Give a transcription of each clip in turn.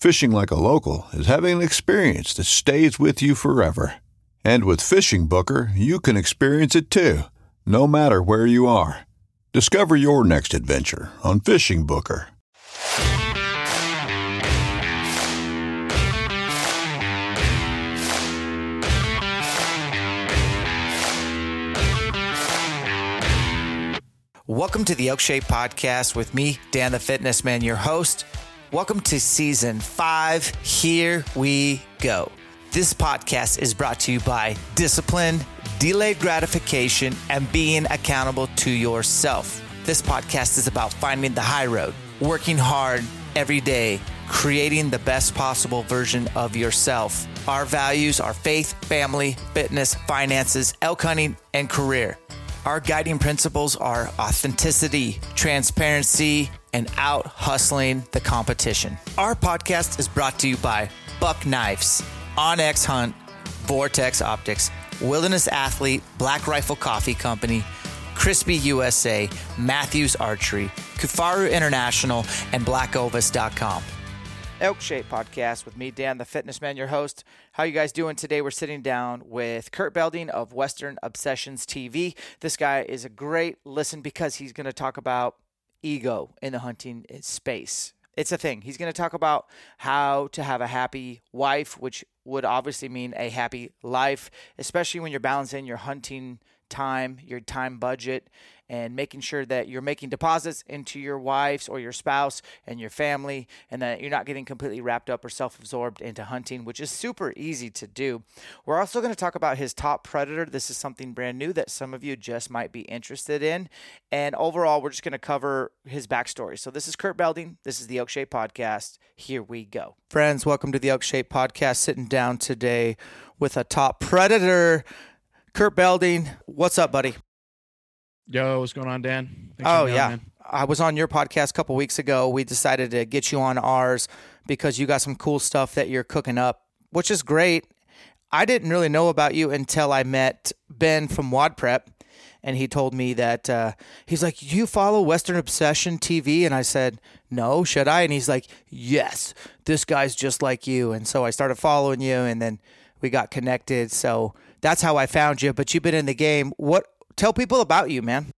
Fishing like a local is having an experience that stays with you forever. And with Fishing Booker, you can experience it too, no matter where you are. Discover your next adventure on Fishing Booker. Welcome to the Elkshape Podcast with me, Dan the Fitness Man, your host. Welcome to season five. Here we go. This podcast is brought to you by discipline, delayed gratification, and being accountable to yourself. This podcast is about finding the high road, working hard every day, creating the best possible version of yourself. Our values are faith, family, fitness, finances, elk hunting, and career. Our guiding principles are authenticity, transparency, and out hustling the competition. Our podcast is brought to you by Buck Knives, OnX Hunt, Vortex Optics, Wilderness Athlete, Black Rifle Coffee Company, Crispi USA, Mathews Archery, Kifaru International, and BlackOvis.com. Elk Shape Podcast with me, Dan, the Fitness Man, your host. How you guys doing today? We're sitting down with Kurt Belding of Western Obsessions TV. This guy is a great listen because he's going to talk about ego in the hunting eh, space. It's a thing. He's going to talk about how to have a happy wife, which would obviously mean a happy life, especially when you're balancing your hunting time, your time budget, and making sure that you're making deposits into your wife's or your spouse and your family, and that you're not getting completely wrapped up or self absorbed into hunting, which is super easy to do. We're also going to talk about his top predator. This is something brand new that some of you just might be interested in. And overall, we're just going to cover his backstory. So, this is Kurt Belding. This is the Elk Shape Podcast. Here we go. Friends, welcome to the Elk Shape Podcast. Sitting down today with a top predator. Kurt Belding, what's up, buddy? Yo, what's going on, Dan? Thanks oh yeah, on, I was on your podcast a couple weeks ago. We decided to get you on ours because you got some cool stuff that you're cooking up, which is great. I didn't really know about you until I met Ben from Wad Prep, and he told me that uh, he's like, "You follow Western Obsession TV?" And I said, "No, should I?" And he's like, "Yes, this guy's just like you." And so I started following you, and then we got connected. So that's how I found you. But you've been in the game. What tell people about you, man.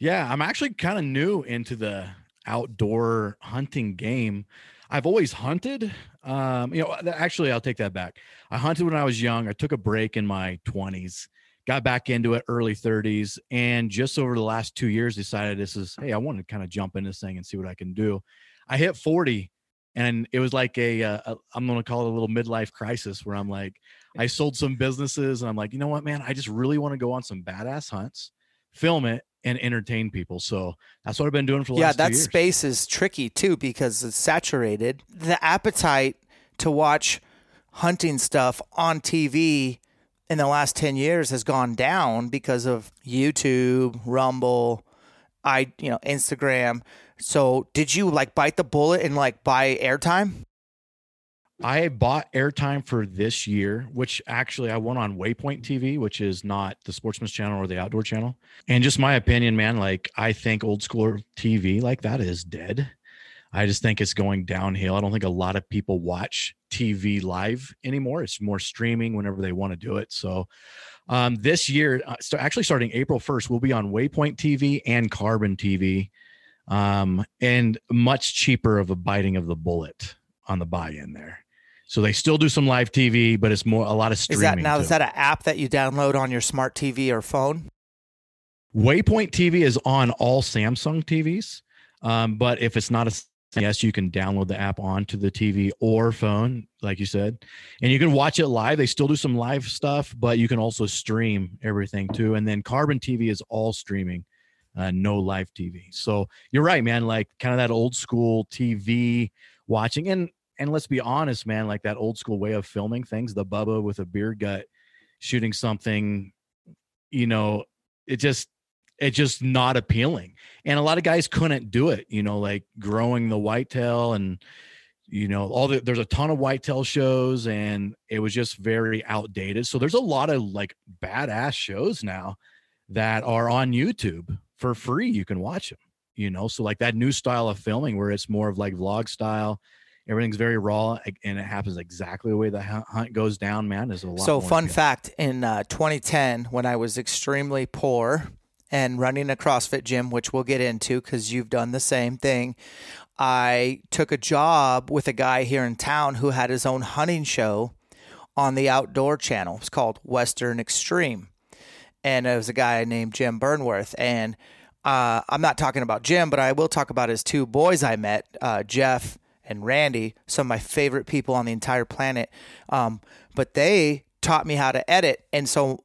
Yeah, I'm actually kind of new into the outdoor hunting game. I've always hunted. Um, you know, actually, I'll take that back. I hunted when I was young. I took a break in my 20s, got back into it early 30s, and just over the last two years, decided this is hey, I want to kind of jump in this thing and see what I can do. I hit 40, and it was like a, a, a I'm going to call it a little midlife crisis where I'm like, I sold some businesses and I'm like, you know what, man, I just really want to go on some badass hunts, film it, and entertain people. So that's what I've been doing for the yeah, last that space is tricky too because it's saturated. The appetite to watch hunting stuff on TV in the last 10 years has gone down because of YouTube, Rumble, I, you know, Instagram. So did you like bite the bullet and like buy airtime? I bought airtime for this year, which actually I went on Waypoint TV, which is not the Sportsman's Channel or the Outdoor Channel. And just my opinion, man, like I think old school TV like that is dead. I just think it's going downhill. I don't think a lot of people watch TV live anymore. It's more streaming whenever they want to do it. So um, this year, so actually starting April 1st, we'll be on Waypoint TV and Carbon TV um, and much cheaper of a biting of the bullet on the buy-in there. So they still do some live TV, but it's more a lot of streaming. Is that now? too. Is that an app that you download on your smart TV or phone? Waypoint TV is on all Samsung TVs, um, but if it's not a yes, you can download the app onto the TV or phone, like you said, and you can watch it live. They still do some live stuff, but you can also stream everything too. And then Carbon TV is all streaming uh, no live TV. So you're right, man. Like kind of that old school TV watching, and and let's be honest, man. Like that old school way of filming things. The Bubba with a beer gut shooting something, you know, it just it's just not appealing. And a lot of guys couldn't do it. You know, like growing the whitetail and you know all the there's a ton of whitetail shows and it was just very outdated so there's a lot of like badass shows now that are on youtube for free you can watch them you know so like that new style of filming where it's more of like vlog style everything's very raw and it happens exactly the way the hunt goes down man is a lot so fun fact in uh, 2010 when i was extremely poor and running a crossfit gym which we'll get into because you've done the same thing i took a job with a guy here in town who had his own hunting show on the outdoor channel. It's called western extreme. And it was a guy named Jim Burnworth. And uh, I'm not talking about Jim, but I will talk about his two boys I met, uh, Jeff and Randy, some of my favorite people on the entire planet. Um, but they taught me how to edit. And so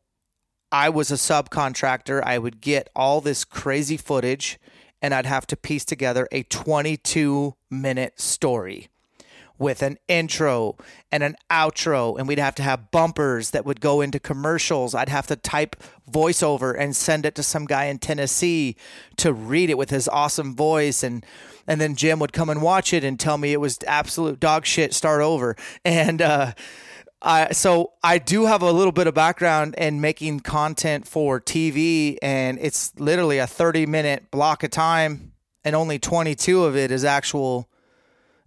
I was a subcontractor. I would get all this crazy footage and I'd have to piece together a 22 minute story with an intro and an outro, and we'd have to have bumpers that would go into commercials. I'd have to type voiceover and send it to some guy in Tennessee to read it with his awesome voice and and then Jim would come and watch it and tell me it was absolute dog shit. Start over, and uh, I so I do have a little bit of background in making content for TV, and it's literally a thirty minute block of time, and only twenty two of it is actual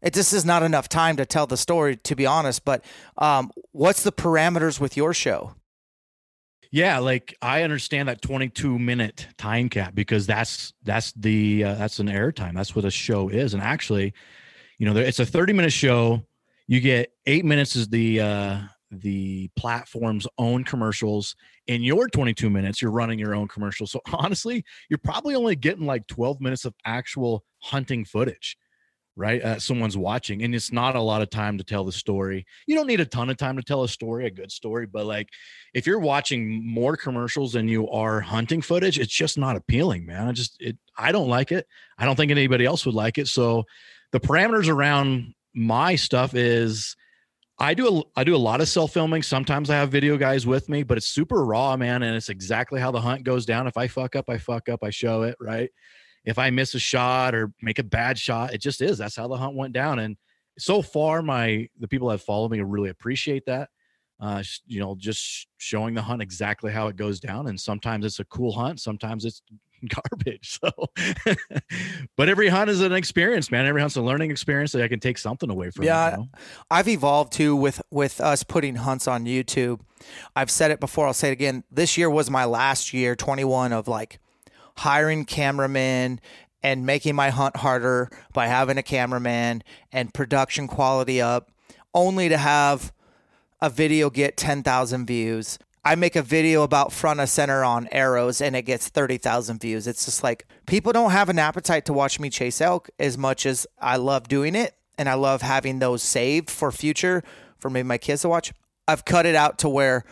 it just is not enough time to tell the story, to be honest. But um, what's the parameters with your show? Yeah, like I understand that 22 minute time cap because that's that's the uh, that's an airtime. That's what a show is. And actually, you know, it's a 30 minute show. You get eight minutes is the uh, the platform's own commercials. In your 22 minutes, you're running your own commercials. So honestly, you're probably only getting like 12 minutes of actual hunting footage right? Uh, someone's watching, and it's not a lot of time to tell the story. You don't need a ton of time to tell a story, a good story, but like if you're watching more commercials than you are hunting footage, it's just not appealing, man. I just it I don't like it. I don't think anybody else would like it. So the parameters around my stuff is I do a, I do a lot of self filming. Sometimes I have video guys with me, but it's super raw, man, and it's exactly how the hunt goes down. If I fuck up, I fuck up. I show it, right? If I miss a shot or make a bad shot, it just is. That's how the hunt went down. And so far, my the people that follow me really appreciate that. Uh, you know, just showing the hunt exactly how it goes down. And sometimes it's a cool hunt, sometimes it's garbage. So, but every hunt is an experience, man. Every hunt's a learning experience that I can take something away from. Yeah, you know? I've evolved too with with us putting hunts on YouTube. I've said it before. I'll say it again. This year was my last year, 21 of like hiring cameramen and making my hunt harder by having a cameraman and production quality up, only to have a video get 10,000 views. I make a video about front of center on arrows and it gets 30,000 views. It's just like people don't have an appetite to watch me chase elk as much as I love doing it and I love having those saved for future for maybe my kids to watch. I've cut it out to where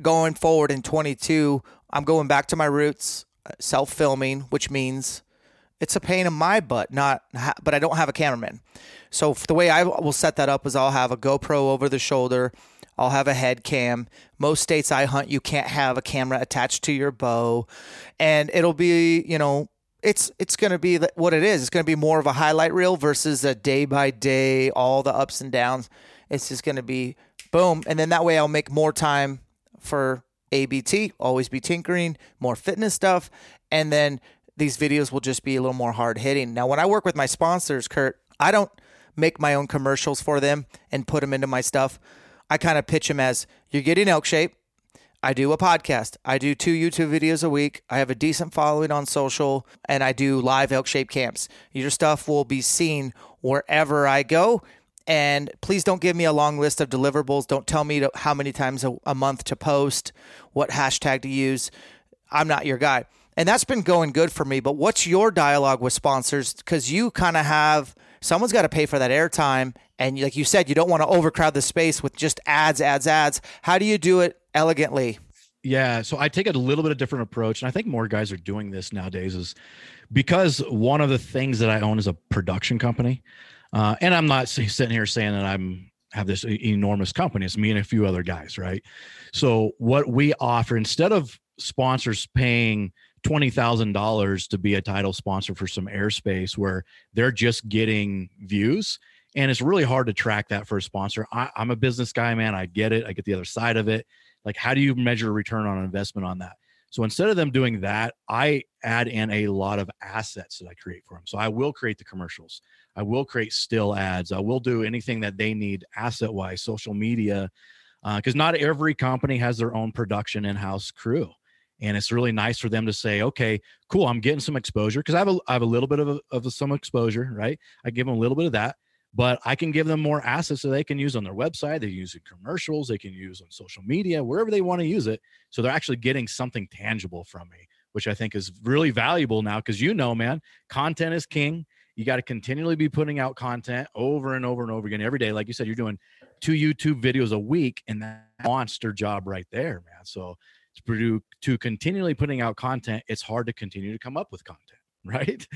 going forward in 22, I'm going back to my roots self filming, which means it's a pain in my butt. Not, but I don't have a cameraman. So the way I will set that up is I'll have a GoPro over the shoulder. I'll have a head cam. Most states I hunt, you can't have a camera attached to your bow, and it'll be you know it's it's going to be what it is. It's going to be more of a highlight reel versus a day by day, all the ups and downs. It's just going to be boom. And then that way I'll make more time for ABT, always be tinkering, more fitness stuff. And then these videos will just be a little more hard hitting. Now, when I work with my sponsors, Kurt, I don't make my own commercials for them and put them into my stuff. I kind of pitch them as you're getting elk shape. I do a podcast. I do two YouTube videos a week. I have a decent following on social and I do live elk shape camps. Your stuff will be seen wherever I go. And please don't give me a long list of deliverables. Don't tell me to, how many times a, a month to post, what hashtag to use. I'm not your guy. And that's been going good for me. But what's your dialogue with sponsors? Because you kind of have someone's got to pay for that airtime. And like you said, you don't want to overcrowd the space with just ads, ads, ads. How do you do it elegantly? Yeah, so I take a little bit of different approach, and I think more guys are doing this nowadays. Is because one of the things that I own is a production company, uh, and I'm not sitting here saying that I'm have this enormous company. It's me and a few other guys, right? So what we offer instead of sponsors paying twenty thousand dollars to be a title sponsor for some airspace where they're just getting views, and it's really hard to track that for a sponsor. I, I'm a business guy, man. I get it. I get the other side of it. Like, how do you measure return on investment on that? So instead of them doing that, I add in a lot of assets that I create for them. So I will create the commercials. I will create still ads. I will do anything that they need asset wise, social media, because uh, not every company has their own production in house crew. And it's really nice for them to say, okay, cool, I'm getting some exposure because I have have a little bit of, a, of some exposure, right? I give them a little bit of that but I can give them more assets that they can use on their website. They use in commercials, they can use on social media, wherever they want to use it. So they're actually getting something tangible from me, which I think is really valuable now because you know, man, content is king. You got to continually be putting out content over and over and over again every day. Like you said, you're doing two YouTube videos a week, and that monster job right there, man. So to, to continually putting out content, it's hard to continue to come up with content, right?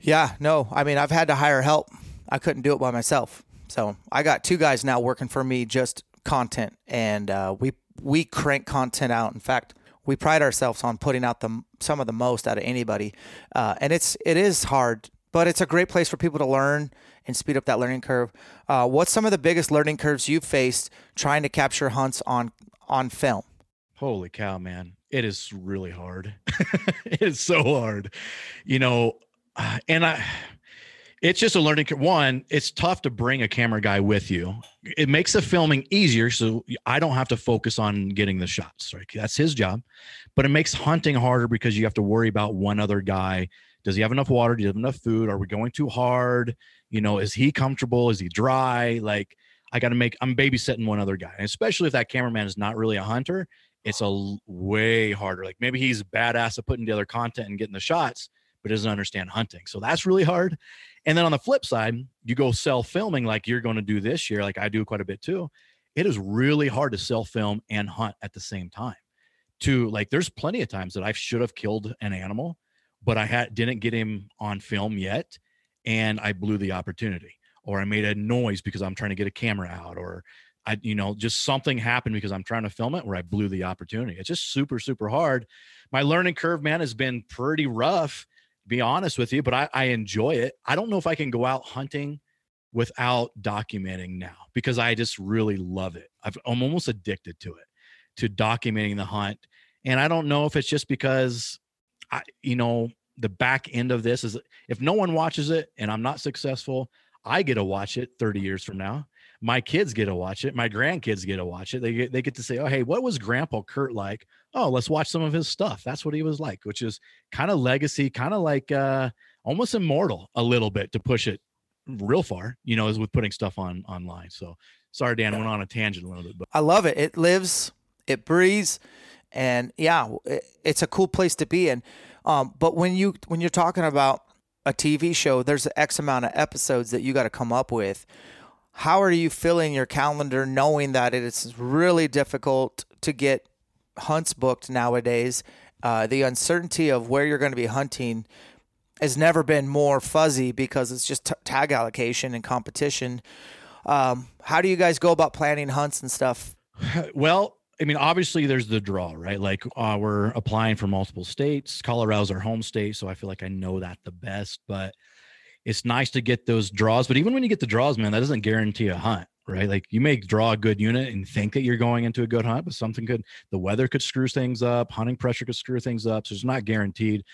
Yeah, no. I mean, I've had to hire help I couldn't do it by myself. So I got two guys now working for me, just content, and uh, we we crank content out. In fact, we pride ourselves on putting out the some of the most out of anybody, uh, and it's it is hard, but it's a great place for people to learn and speed up that learning curve. Uh, what's some of the biggest learning curves you've faced trying to capture hunts on on film? Holy cow, man! It is really hard. it is so hard, you know, uh, and I it's just a learning one it's tough to bring a camera guy with you. It makes the filming easier so i don't have to focus on getting the shots right? That's his job. But it makes hunting harder because you have to worry about one other guy. Does he have enough water? Do you have enough food? Are we going too hard? You know is he comfortable? Is he dry? Like i got to make i'm babysitting one other guy. And especially if that cameraman is not really a hunter it's a way harder. Like maybe he's badass at putting together content and getting the shots but doesn't understand hunting. So that's really hard. And then on the flip side, you go self filming like you're going to do this year, like I do quite a bit too. It is really hard to self film and hunt at the same time. To like, there's plenty of times that I should have killed an animal, but I had didn't get him on film yet, and I blew the opportunity, or I made a noise because I'm trying to get a camera out, or I, you know, just something happened because I'm trying to film it where I blew the opportunity. It's just super, super hard. My learning curve, man, has been pretty rough be honest with you, but I, I enjoy it. I don't know if I can go out hunting without documenting now because I just really love it. i am almost addicted to it, to documenting the hunt. And I don't know if it's just because I, you know, the back end of this is if no one watches it and I'm not successful, I get to watch it 30 years from now my kids get to watch it my grandkids get to watch it they get they get to say oh hey what was grandpa kurt like oh let's watch some of his stuff. That's what he was like which is kind of legacy kind of like uh almost immortal a little bit to push it real far you know is with putting stuff on online. So sorry dan I went on a tangent a little bit but i love it. It lives it breathes and yeah it, it's a cool place to be in. Um but when you when you're talking about a tv show there's x amount of episodes that you got to come up with. How are you filling your calendar knowing that it is really difficult to get hunts booked nowadays? Uh, the uncertainty of where you're going to be hunting has never been more fuzzy because it's just t- tag allocation and competition. Um, how do you guys go about planning hunts and stuff? Well, I mean, obviously there's the draw, right? Like uh, we're applying for multiple states. Colorado's our home state, so I feel like I know that the best. But it's nice to get those draws. But even when you get the draws, man, that doesn't guarantee a hunt, right? Like you may draw a good unit and think that you're going into a good hunt, but something could, the weather could screw things up, hunting pressure could screw things up. So it's not guaranteed.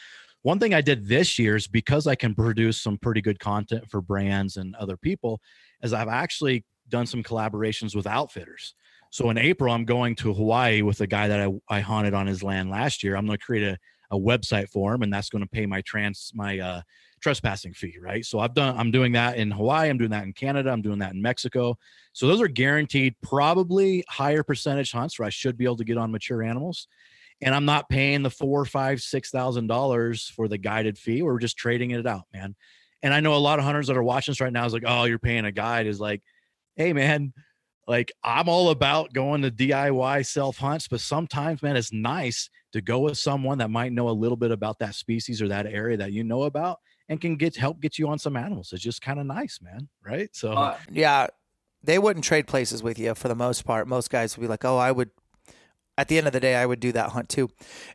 One thing I did this year is because I can produce some pretty good content for brands and other people, is I've actually done some collaborations with outfitters. So in April, I'm going to Hawaii with a guy that I, I hunted on his land last year. I'm going to create a, a website for him, and that's going to pay my trans my uh, trespassing fee, right? So I've done I'm doing that in Hawaii, I'm doing that in Canada, I'm doing that in Mexico. So those are guaranteed probably higher percentage hunts where I should be able to get on mature animals. And I'm not paying the four, five, six thousand dollars for the guided fee. We're just trading it out, man. And I know a lot of hunters that are watching this right now is like, oh, you're paying a guide. Is like, hey man, like I'm all about going to DIY self hunts, but sometimes, man, it's nice to go with someone that might know a little bit about that species or that area that you know about and can get help get you on some animals. It's just kind of nice, man. Right? So uh, yeah, they wouldn't trade places with you for the most part. Most guys would be like, "Oh, I would." At the end of the day, I would do that hunt too,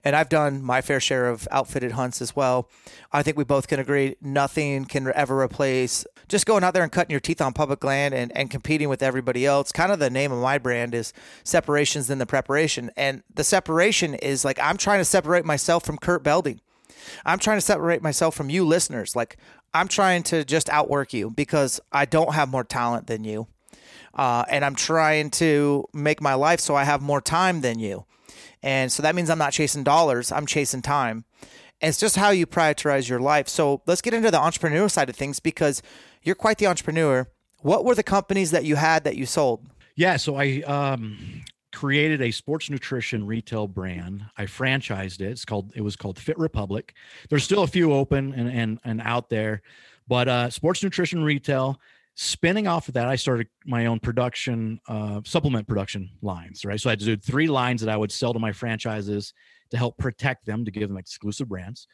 and I've done my fair share of outfitted hunts as well. I think we both can agree nothing can ever replace just going out there and cutting your teeth on public land and, and competing with everybody else. Kind of the name of my brand is separations than the preparation, and the separation is like I'm trying to separate myself from Kurt Belding. I'm trying to separate myself from you listeners. Like I'm trying to just outwork you because I don't have more talent than you. Uh, and I'm trying to make my life so I have more time than you. And so that means I'm not chasing dollars, I'm chasing time. And it's just how you prioritize your life. So let's get into the entrepreneur side of things because you're quite the entrepreneur. What were the companies that you had that you sold? Yeah, so I um created a sports nutrition retail brand. I franchised it. It's called it was called Fit Republic. There's still a few open and and, and out there, but uh, sports nutrition retail. Spinning off of that, I started my own production, uh, supplement production lines. Right, so I did three lines that I would sell to my franchises to help protect them, to give them exclusive brands.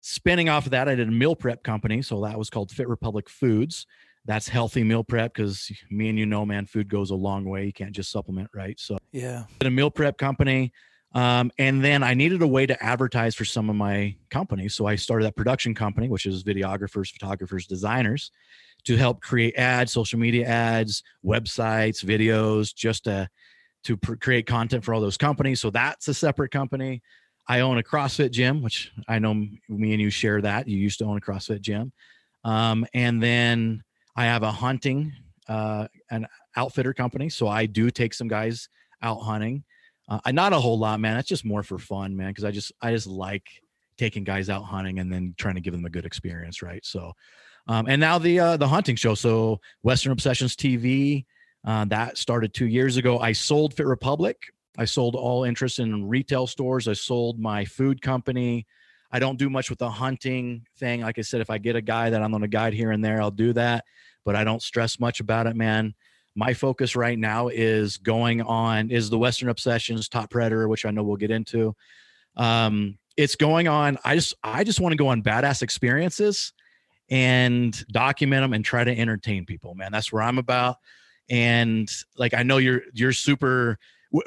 Spinning off of that, I did a meal prep company, so that was called Fit Republic Foods that's healthy meal prep because me and you know, man, food goes a long way. You can't just supplement, right? So yeah, a meal prep company. Um, and then I needed a way to advertise for some of my companies. So I started that production company, which is videographers, photographers, designers to help create ads, social media ads, websites, videos, just to, to pr- create content for all those companies. So that's a separate company. I own a CrossFit gym, which I know me and you share that. You used to own a CrossFit gym. Um, and then I have a hunting uh, an outfitter company, so I do take some guys out hunting. Uh, not a whole lot, man. That's just more for fun, man. Because I just I just like taking guys out hunting and then trying to give them a good experience, right? So, um, and now the uh, the hunting show. So Western Obsessions TV uh, that started two years ago. I sold Fit Republic. I sold all interest in retail stores. I sold my food company. I don't do much with the hunting thing. Like I said, if I get a guy that I'm going to guide here and there, I'll do that but I don't stress much about it, man. My focus right now is going on is the Western Obsessions Top Predator, which I know we'll get into. Um, it's going on. I just I just want to go on badass experiences and document them and try to entertain people, man. That's where I'm about. And like I know you're you're super.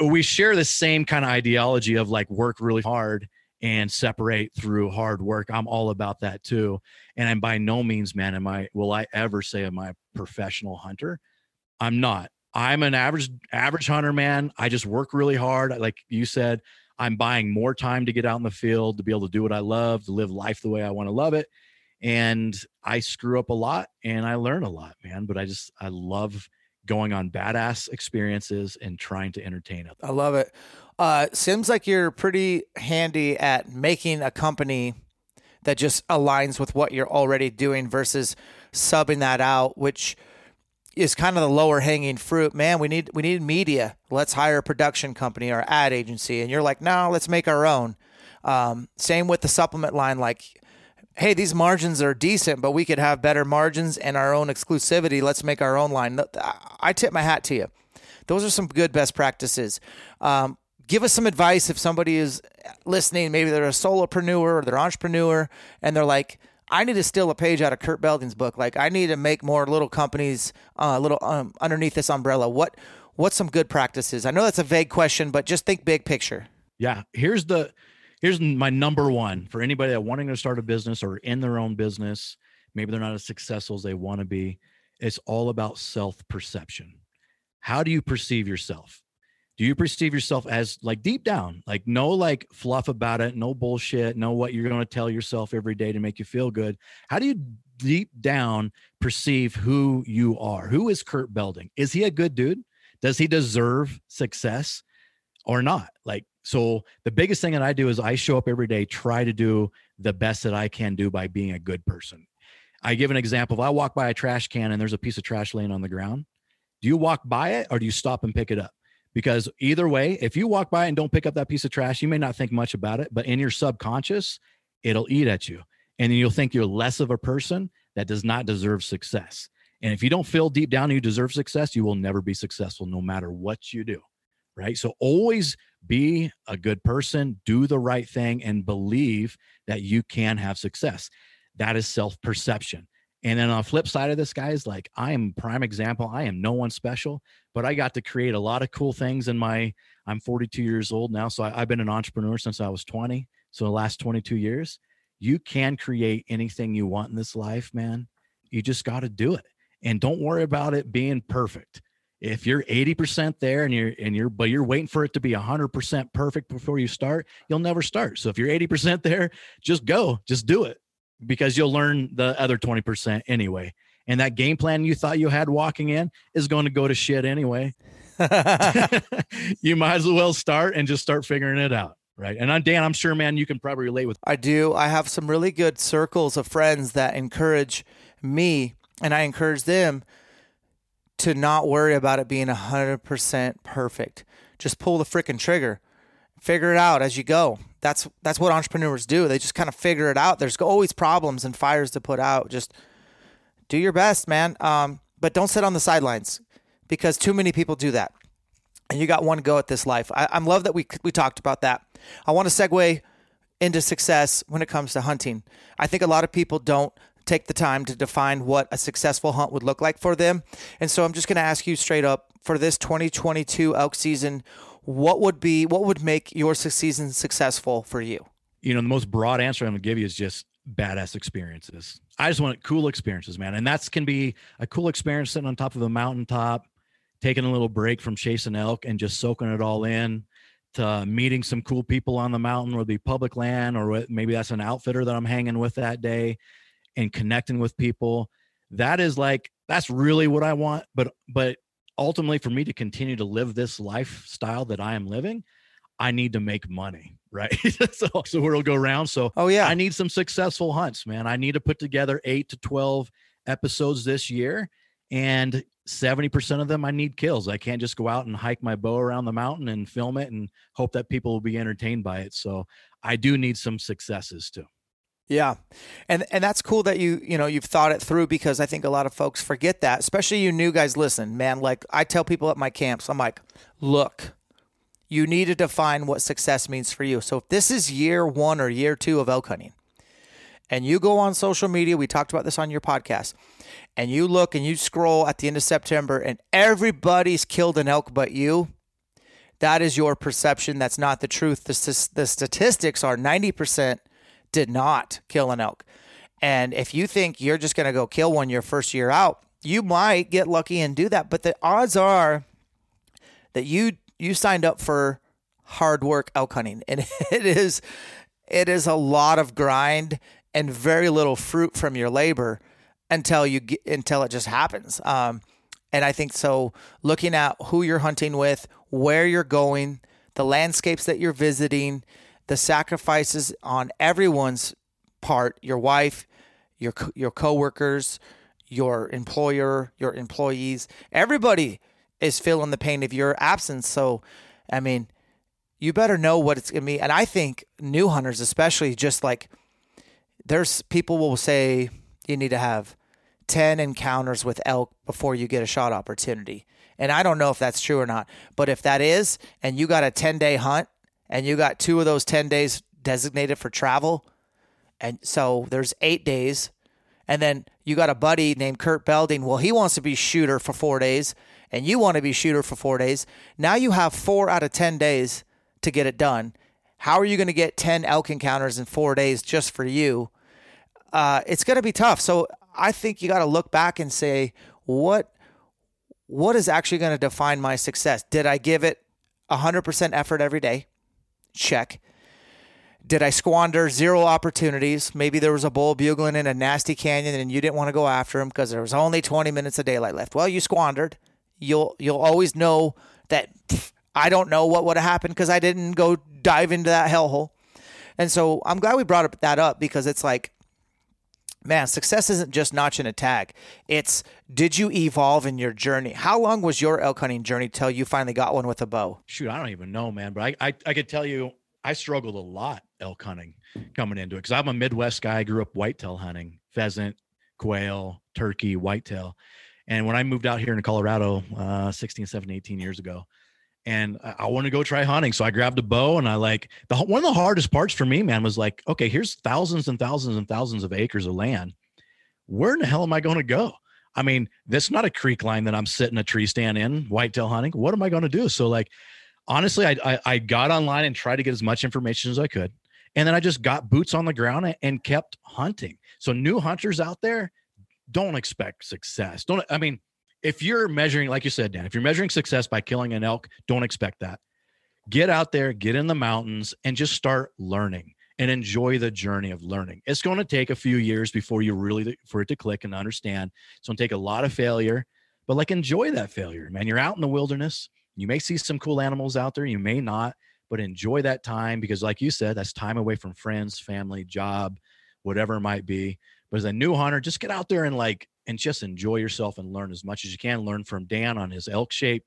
We share the same kind of ideology of like work really hard and separate through hard work. I'm all about that too. And I'm by no means, man, am I will I ever say am I a professional hunter? I'm not. I'm an average average hunter, man. I just work really hard. Like you said, I'm buying more time to get out in the field to be able to do what I love, to live life the way I want to love it. And I screw up a lot and I learn a lot, man. But I just I love going on badass experiences and trying to entertain others. I love it. Uh, seems like you're pretty handy at making a company that just aligns with what you're already doing versus subbing that out, which is kind of the lower hanging fruit. Man, we need we need media. Let's hire a production company or ad agency, and you're like, no, let's make our own. Um, same with the supplement line, like. Hey, these margins are decent, but we could have better margins and our own exclusivity. Let's make our own line. I tip my hat to you. Those are some good best practices. Um, give us some advice if somebody is listening. Maybe they're a solopreneur or they're entrepreneur, and they're like, I need to steal a page out of Kurt Belding's book. Like, I need to make more little companies, uh, little um, underneath this umbrella. What what's some good practices? I know that's a vague question, but just think big picture. Yeah, here's the here's my number one for anybody that wanting to start a business or in their own business. Maybe they're not as successful as they want to be. It's all about self perception how do you perceive yourself? Do you perceive yourself as like deep down, like no like fluff about it, no bullshit, no what you're going to tell yourself every day to make you feel good? How do you deep down perceive who you are? Who is Kurt Belding? Is he a good dude? Does he deserve success or not? Like, so the biggest thing that I do is I show up every day, try to do the best that I can do by being a good person. I give an example. If I walk by a trash can and there's a piece of trash laying on the ground, do you walk by it or do you stop and pick it up? Because either way, if you walk by and don't pick up that piece of trash, you may not think much about it, but in your subconscious, it'll eat at you. And you'll think you're less of a person that does not deserve success. And if you don't feel deep down you deserve success, you will never be successful no matter what you do. Right. So always be a good person, do the right thing, and believe that you can have success. That is self perception. And then on the flip side of this, guys, like I am prime example. I am no one special, but I got to create a lot of cool things in my. I'm 42 years old now, so I, have been an entrepreneur since I was 20. So the last 22 years, you can create anything you want in this life, man. You just got to do it, and don't worry about it being perfect. If you're 80% there and you're and you're but you're waiting for it to be 100% perfect before you start, you'll never start. So if you're 80% there, just go, just do it because you'll learn the other 20% anyway. And that game plan you thought you had walking in is going to go to shit anyway. you might as well start and just start figuring it out. Right. And I'm Dan, I'm sure, man, you can probably relate with. I do. I have some really good circles of friends that encourage me and I encourage them to not worry about it being 100% perfect. Just pull the freaking trigger figure it out as you go. That's that's what entrepreneurs do. They just kind of figure it out. There's always problems and fires to put out. Just do your best, man. Um, but don't sit on the sidelines because too many people do that. And you got one go at this life. I, I'm love that we we talked about that. I want to segue into success when it comes to hunting. I think a lot of people don't take the time to define what a successful hunt would look like for them. And so I'm just going to ask you straight up for this 2022 elk season, what would be what would make your season successful for you? You know, the most broad answer I'm gonna give you is just badass experiences. I just want cool experiences, man. And that's can be a cool experience sitting on top of a mountaintop, taking a little break from chasing elk and just soaking it all in to meeting some cool people on the mountain or the public land, or maybe that's an outfitter that I'm hanging with that day and connecting with people. That is like, that's really what I want. But, but ultimately for me to continue to live this lifestyle that I am living, I need to make money, right? so, so it'll go around. So, oh yeah, I need some successful hunts, man. I need to put together eight to twelve episodes this year, and seventy percent of them I need kills. I can't just go out and hike my bow around the mountain and film it and hope that people will be entertained by it. So, I do need some successes too. Yeah. And and that's cool that you, you know, you've thought it through because I think a lot of folks forget that, especially you new guys listen, man, like I tell people at my camps, I'm like, "Look, you need to define what success means for you. So if this is year 1 or year 2 of elk hunting, and you go on social media, we talked about this on your podcast, and you look and you scroll at the end of September and everybody's killed an elk but you, that is your perception. That's not the truth. The, the statistics are 90% did not kill an elk. And if you think you're just going to go kill one your first year out, you might get lucky and do that. But the odds are that you you signed up for hard work elk hunting, and it is it is a lot of grind and very little fruit from your labor until you get, until it just happens. Um, and I think so. Looking at who you're hunting with, where you're going, the landscapes that you're visiting, the sacrifices on everyone's part your wife your your coworkers your employer your employees. Everybody is feeling the pain of your absence. So i mean you better know what it's going to be. And i think new hunters especially just like there's people will say you need to have 10 encounters with elk before you get a shot opportunity. And i don't know if that's true or not but if that is and you got a 10 day hunt and you got two of those 10 days designated for travel. And so there's eight days. And then you got a buddy named Kurt Belding. Well, he wants to be shooter for four days, and you want to be shooter for four days. Now you have four out of 10 days to get it done. How are you going to get 10 elk encounters in four days just for you? Uh, it's going to be tough. So I think you got to look back and say, what what is actually going to define my success? Did I give it 100% effort every day? Check. Did I squander zero opportunities? Maybe there was a bull bugling in a nasty canyon and you didn't want to go after him because there was only 20 minutes of daylight left. Well, you squandered. You'll you'll always know that pff, I don't know what would have happened because I didn't go dive into that hellhole. And so I'm glad we brought up that up because it's like man, success isn't just notching a tag. It's did you evolve in your journey? How long was your elk hunting journey till you finally got one with a bow? Shoot, I don't even know, man. But I, I, I could tell you, I struggled a lot elk hunting coming into it because I'm a Midwest guy. I grew up whitetail hunting, pheasant, quail, turkey, whitetail. And when I moved out here in Colorado, uh, 16, 17, 18 years ago, and I, I want to go try hunting. So I grabbed a bow and I like the one of the hardest parts for me, man, was like, okay, here's thousands and thousands and thousands of acres of land. Where in the hell am I going to go? I mean, this is not a creek line that I'm sitting a tree stand in whitetail hunting. What am I going to do? So like, honestly, I, I, I got online and tried to get as much information as I could, and then I just got boots on the ground and kept hunting. So new hunters out there, don't expect success. Don't I mean if you're measuring, like you said, Dan, if you're measuring success by killing an elk, don't expect that. Get out there, get in the mountains, and just start learning and enjoy the journey of learning. It's going to take a few years before you really for it to click and understand. It's going to take a lot of failure, but like enjoy that failure, man. You're out in the wilderness. You may see some cool animals out there, you may not, but enjoy that time because, like you said, that's time away from friends, family, job, whatever it might be. But as a new hunter, just get out there and like and just enjoy yourself and learn as much as you can. Learn from Dan on his elk shape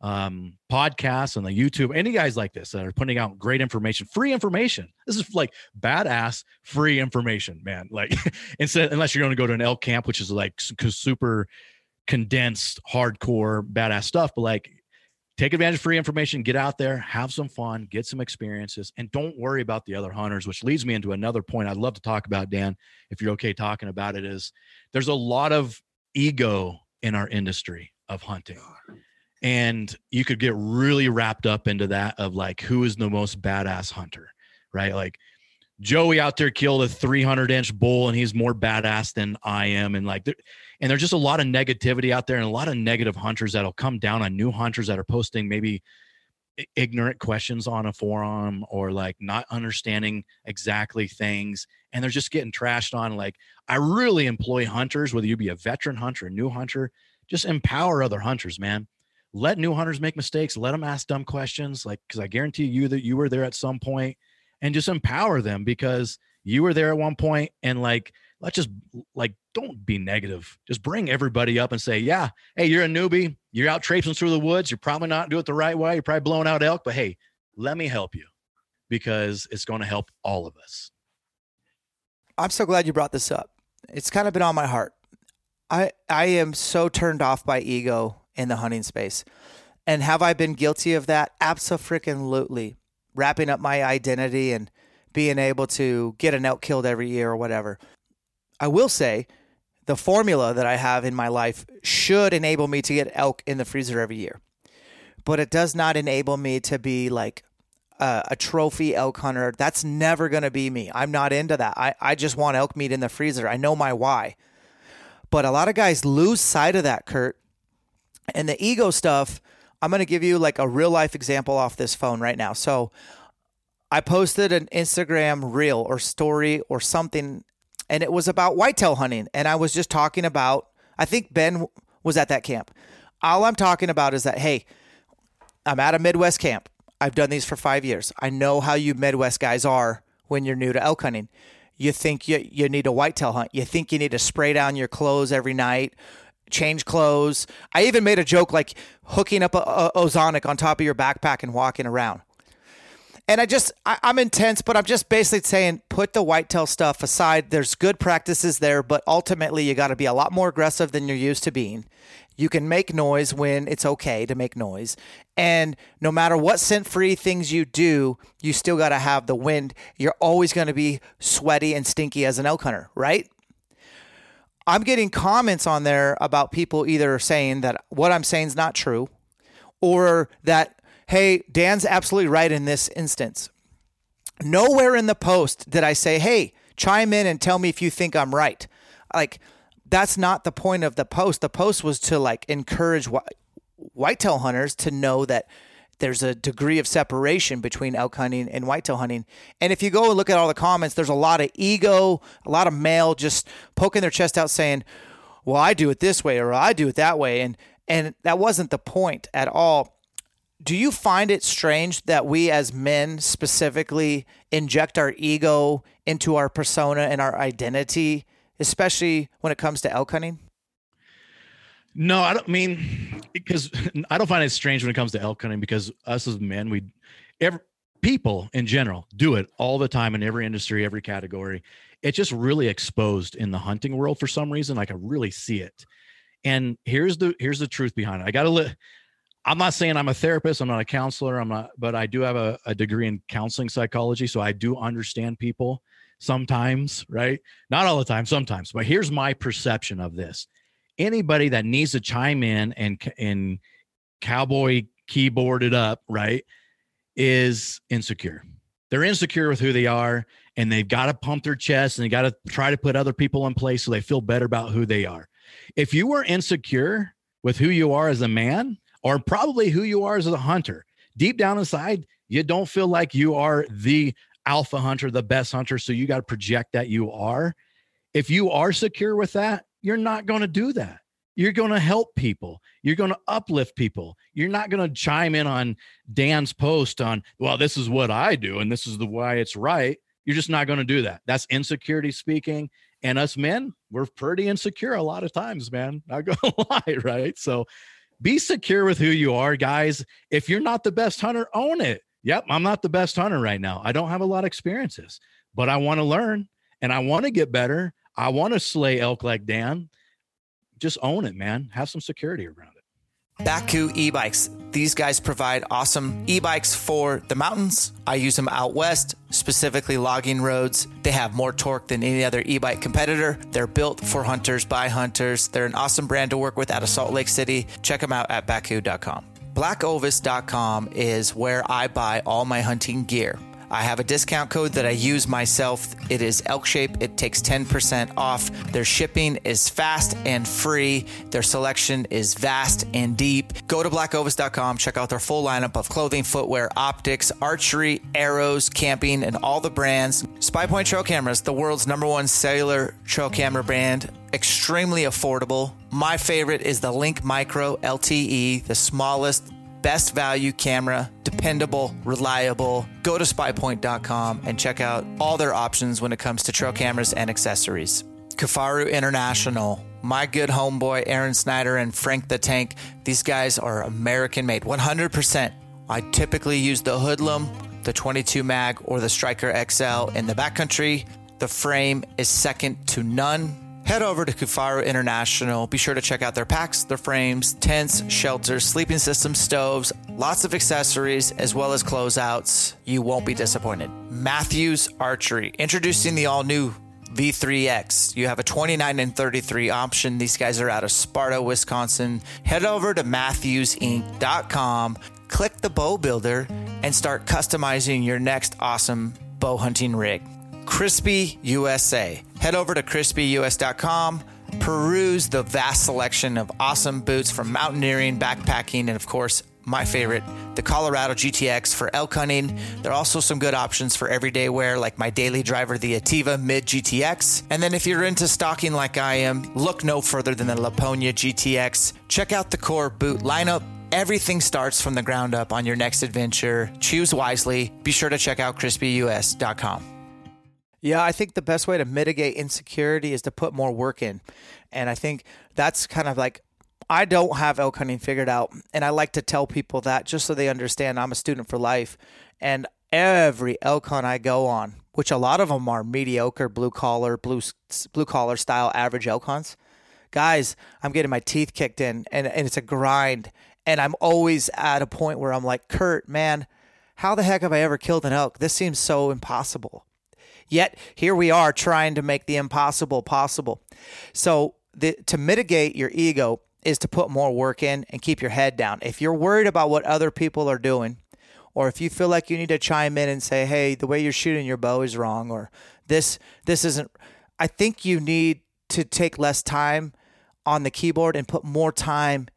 um, podcasts on the YouTube. Any guys like this that are putting out great information, free information. This is like badass free information, man. Like instead, unless you're going to go to an elk camp, which is like super condensed, hardcore, badass stuff. But like take advantage of free information, get out there, have some fun, get some experiences, and don't worry about the other hunters, which leads me into another point I'd love to talk about, Dan, if you're okay talking about it, is there's a lot of ego in our industry of hunting. And you could get really wrapped up into that of like who is the most badass hunter, right? Like Joey out there killed a 300 inch bull and he's more badass than I am. And like, and there's just a lot of negativity out there and a lot of negative hunters that'll come down on new hunters that are posting maybe ignorant questions on a forum or like not understanding exactly things. And they're just getting trashed on. Like i really employ hunters whether you be a veteran hunter a new hunter just empower other hunters man. Let new hunters make mistakes. Let them ask dumb questions. Like because i guarantee you that you were there at some point and just empower them because you were there at one point and like let's just like don't be negative. Just bring everybody up and say yeah hey you're a newbie. You're out traipsing through the woods. You're probably not doing it the right way. You're probably blowing out elk but hey let me help you because it's going to help all of us. I'm so glad you brought this up. It's kind of been on my heart. I i am so turned off by ego in the hunting space. And have i been guilty of that? Absolutely wrapping up my identity and being able to get an elk killed every year or whatever. I will say the formula that I have in my life should enable me to get elk in the freezer every year, but it does not enable me to be like a, trophy elk hunter. That's never going to be me. I'm not into that. I, I just want elk meat in the freezer. I know my why. But a lot of guys lose sight of that, Kurt. And the ego stuff, I'm going to give you like a real life example off this phone right now. So I posted an Instagram reel or story or something, and it was about whitetail hunting. And I was just talking about, I think Ben was at that camp. All I'm talking about is that, hey, I'm at a Midwest camp. I've done these for five years. I know how you Midwest guys are when you're new to elk hunting. You think you, you need a whitetail hunt. You think you need to spray down your clothes every night change clothes. I even made a joke like hooking up a, a ozonic on top of your backpack and walking around. And I just, I, am intense, but I'm just basically saying put the whitetail stuff aside. There's good practices there, but ultimately you got to be a lot more aggressive than you're used to being. You can make noise when it's okay to make noise. And no matter what scent free things you do, you still got to have the wind. You're always going to be sweaty and stinky as an elk hunter, right? I'm getting comments on there about people either saying that what I'm saying is not true or that, hey, Dan's absolutely right in this instance. Nowhere in the post did I say, hey, chime in and tell me if you think I'm right. Like, that's not the point of the post. The post was to like encourage wh- whitetail hunters to know that there's a degree of separation between elk hunting and whitetail hunting. And if you go and look at all the comments, there's a lot of ego, a lot of male just poking their chest out saying, "Well, I do it this way or I do it that way." And and that wasn't the point at all. Do you find it strange that we as men specifically inject our ego into our persona and our identity, especially when it comes to elk hunting? No, I don't mean because I don't find it strange when it comes to elk hunting because us as men, we every people in general do it all the time in every industry, every category. It's just really exposed in the hunting world for some reason. Like I really see it. And here's the here's the truth behind it. I gotta let I'm not saying I'm a therapist, I'm not a counselor, I'm not, but I do have a, a degree in counseling psychology. So I do understand people sometimes, right? Not all the time, sometimes. But here's my perception of this anybody that needs to chime in and and cowboy keyboard it up, right, is insecure. They're insecure with who they are, and they've got to pump their chest and they got to try to put other people in place so they feel better about who they are. If you are insecure with who you are as a man, or probably who you are as a hunter, deep down inside, you don't feel like you are the alpha hunter, the best hunter. So you got to project that you are. If you are secure with that, you're not going to do that. You're going to help people. You're going to uplift people. You're not going to chime in on Dan's post on, well, this is what I do and this is the why it's right. You're just not going to do that. That's insecurity speaking. And us men, we're pretty insecure a lot of times, man. Not going to lie, right? So be secure with who you are, guys. If you're not the best hunter, own it. Yep, I'm not the best hunter right now. I don't have a lot of experiences, but I want to learn and I want to get better I want to slay elk like Dan. Just own it, man. Have some security around it. Bakcou e-bikes. These guys provide awesome e-bikes for the mountains. I use them out west, specifically logging roads. They have more torque than any other e-bike competitor. They're built for hunters by hunters. They're an awesome brand to work with out of Salt Lake City. Check them out at bakcou.com. Blackovis.com is where I buy all my hunting gear. I have a discount code that I use myself. It is Elk Shape. It takes 10% off. Their shipping is fast and free. Their selection is vast and deep. Go to blackovis.com, check out their full lineup of clothing, footwear, optics, archery, arrows, camping, and all the brands. SpyPoint Trail Cameras, the world's number one cellular trail camera brand extremely affordable. My favorite is the Link Micro LTE, the smallest, best value camera, dependable, reliable. Go to spypoint.com and check out all their options when it comes to trail cameras and accessories. Kifaru International, my good homeboy Aaron Snyder and Frank the Tank, these guys are American made 100%. I typically use the Hoodlum, the 22 mag, or the Stryker XL in the backcountry. The frame is second to none Head over to Kifaru International. Be sure to check out their packs, their frames, tents, shelters, sleeping systems, stoves, lots of accessories, as well as closeouts. You won't be disappointed. Mathews Archery, introducing the all new V3X. You have a 29 and 33 option. These guys are out of Sparta, Wisconsin. Head over to MathewsInc.com, click the bow builder, and start customizing your next awesome bow hunting rig. Crispi USA. Head over to crispius.com, peruse the vast selection of awesome boots from mountaineering, backpacking, and of course, my favorite, the Colorado GTX for elk hunting. There are also some good options for everyday wear, like my daily driver, the Attiva Mid GTX. And then if you're into stocking like I am, look no further than the Lapponia GTX. Check out the core boot lineup. Everything starts from the ground up on your next adventure. Choose wisely. Be sure to check out crispius.com. Yeah, I think the best way to mitigate insecurity is to put more work in. And I think that's kind of like I don't have elk hunting figured out. And I like to tell people that just so they understand I'm a student for life. And every elk hunt I go on, which a lot of them are mediocre blue collar, blue blue collar style average elk hunts. Guys, I'm getting my teeth kicked in and, and it's a grind. And I'm always at a point where I'm like, Kurt, man, how the heck have I ever killed an elk? This seems so impossible. Yet here we are trying to make the impossible possible. So the, to mitigate your ego is to put more work in and keep your head down. If you're worried about what other people are doing, or if you feel like you need to chime in and say, "Hey, the way you're shooting your bow is wrong," or this this isn't, I think you need to take less time on the keyboard and put more time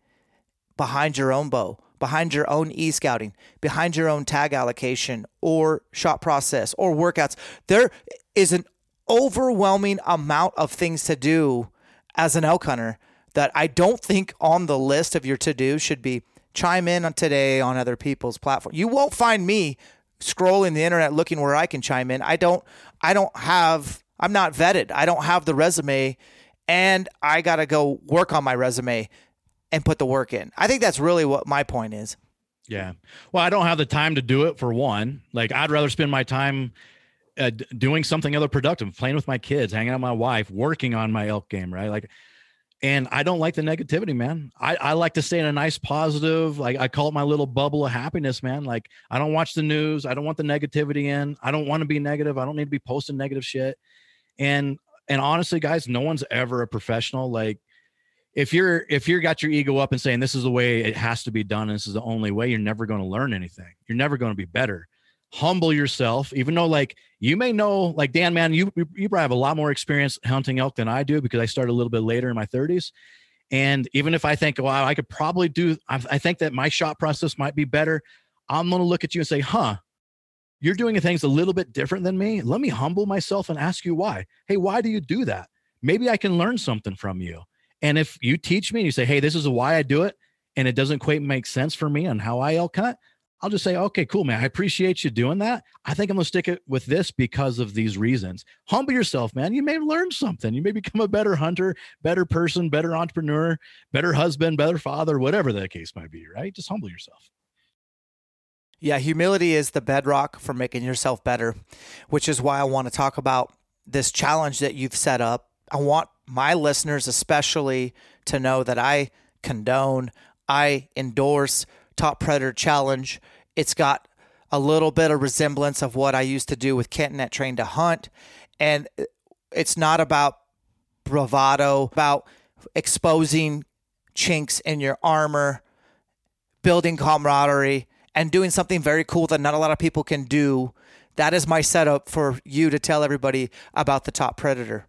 behind your own bow, behind your own e scouting, behind your own tag allocation or shot process or workouts. There is an overwhelming amount of things to do as an elk hunter that I don't think on the list of your to do should be chime in on today on other people's platform. You won't find me scrolling the internet looking where I can chime in. I don't I don't have I'm not vetted. I don't have the resume and I got to go work on my resume and put the work in. I think that's really what my point is. Yeah. Well, I don't have the time to do it for one. Like I'd rather spend my time uh, doing something other productive, playing with my kids, hanging out with my wife, working on my elk game, right? Like and I don't like the negativity, man. I, I like to stay in a nice positive, like I call it my little bubble of happiness, man. Like I don't watch the news. I don't want the negativity in. I don't want to be negative. I don't need to be posting negative shit. And and honestly, guys, no one's ever a professional. Like if you're if you're got your ego up and saying this is the way it has to be done, and this is the only way, you're never going to learn anything. You're never going to be better humble yourself, even though like you may know, like Dan, man, you you probably have a lot more experience hunting elk than I do because I started a little bit later in my 30s. And even if I think, wow, I could probably do, I, I think that my shot process might be better. I'm going to look at you and say, huh, you're doing things a little bit different than me. Let me humble myself and ask you why. Hey, why do you do that? Maybe I can learn something from you. And if you teach me and you say, hey, this is why I do it, and it doesn't quite make sense for me on how I elk hunt, I'll just say, okay, cool, man. I appreciate you doing that. I think I'm gonna stick it with this because of these reasons. Humble yourself, man. You may learn something. You may become a better hunter, better person, better entrepreneur, better husband, better father, whatever that case might be, right? Just humble yourself. Yeah, humility is the bedrock for making yourself better, which is why I want to talk about this challenge that you've set up. I want my listeners, especially, to know that I condone, I endorse Top Predator Challenge. It's got a little bit of resemblance of what I used to do with Kenton at Train to Hunt. And it's not about bravado, about exposing chinks in your armor, building camaraderie, and doing something very cool that not a lot of people can do. That is my setup for you to tell everybody about the Top Predator.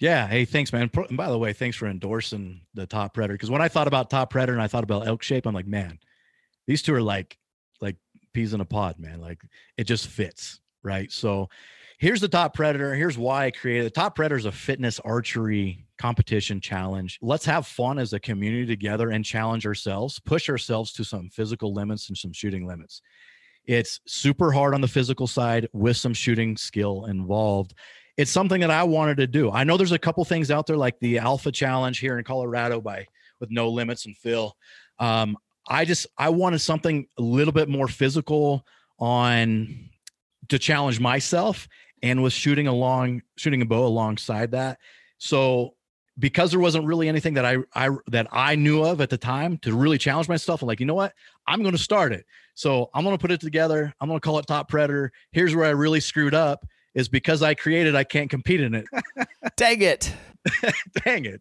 Yeah. Hey, thanks, man. And by the way, thanks for endorsing the Top Predator. Because when I thought about Top Predator and I thought about elk shape, I'm like, man, these two are like like peas in a pod, man. Like it just fits, right? So here's the top predator. Here's why I created the top predator is a fitness archery competition challenge. Let's have fun as a community together and challenge ourselves, push ourselves to some physical limits and some shooting limits. It's super hard on the physical side with some shooting skill involved. It's something that I wanted to do. I know there's a couple things out there like the Alpha Challenge here in Colorado by with no limits and Phil. Um, I just I wanted something a little bit more physical on to challenge myself and was shooting along shooting a bow alongside that. So because there wasn't really anything that I I that I knew of at the time to really challenge myself, I'm like, you know what? I'm going to start it. So I'm going to put it together. I'm going to call it Top Predator. Here's where I really screwed up is because I created, I can't compete in it. Dang it. Dang it.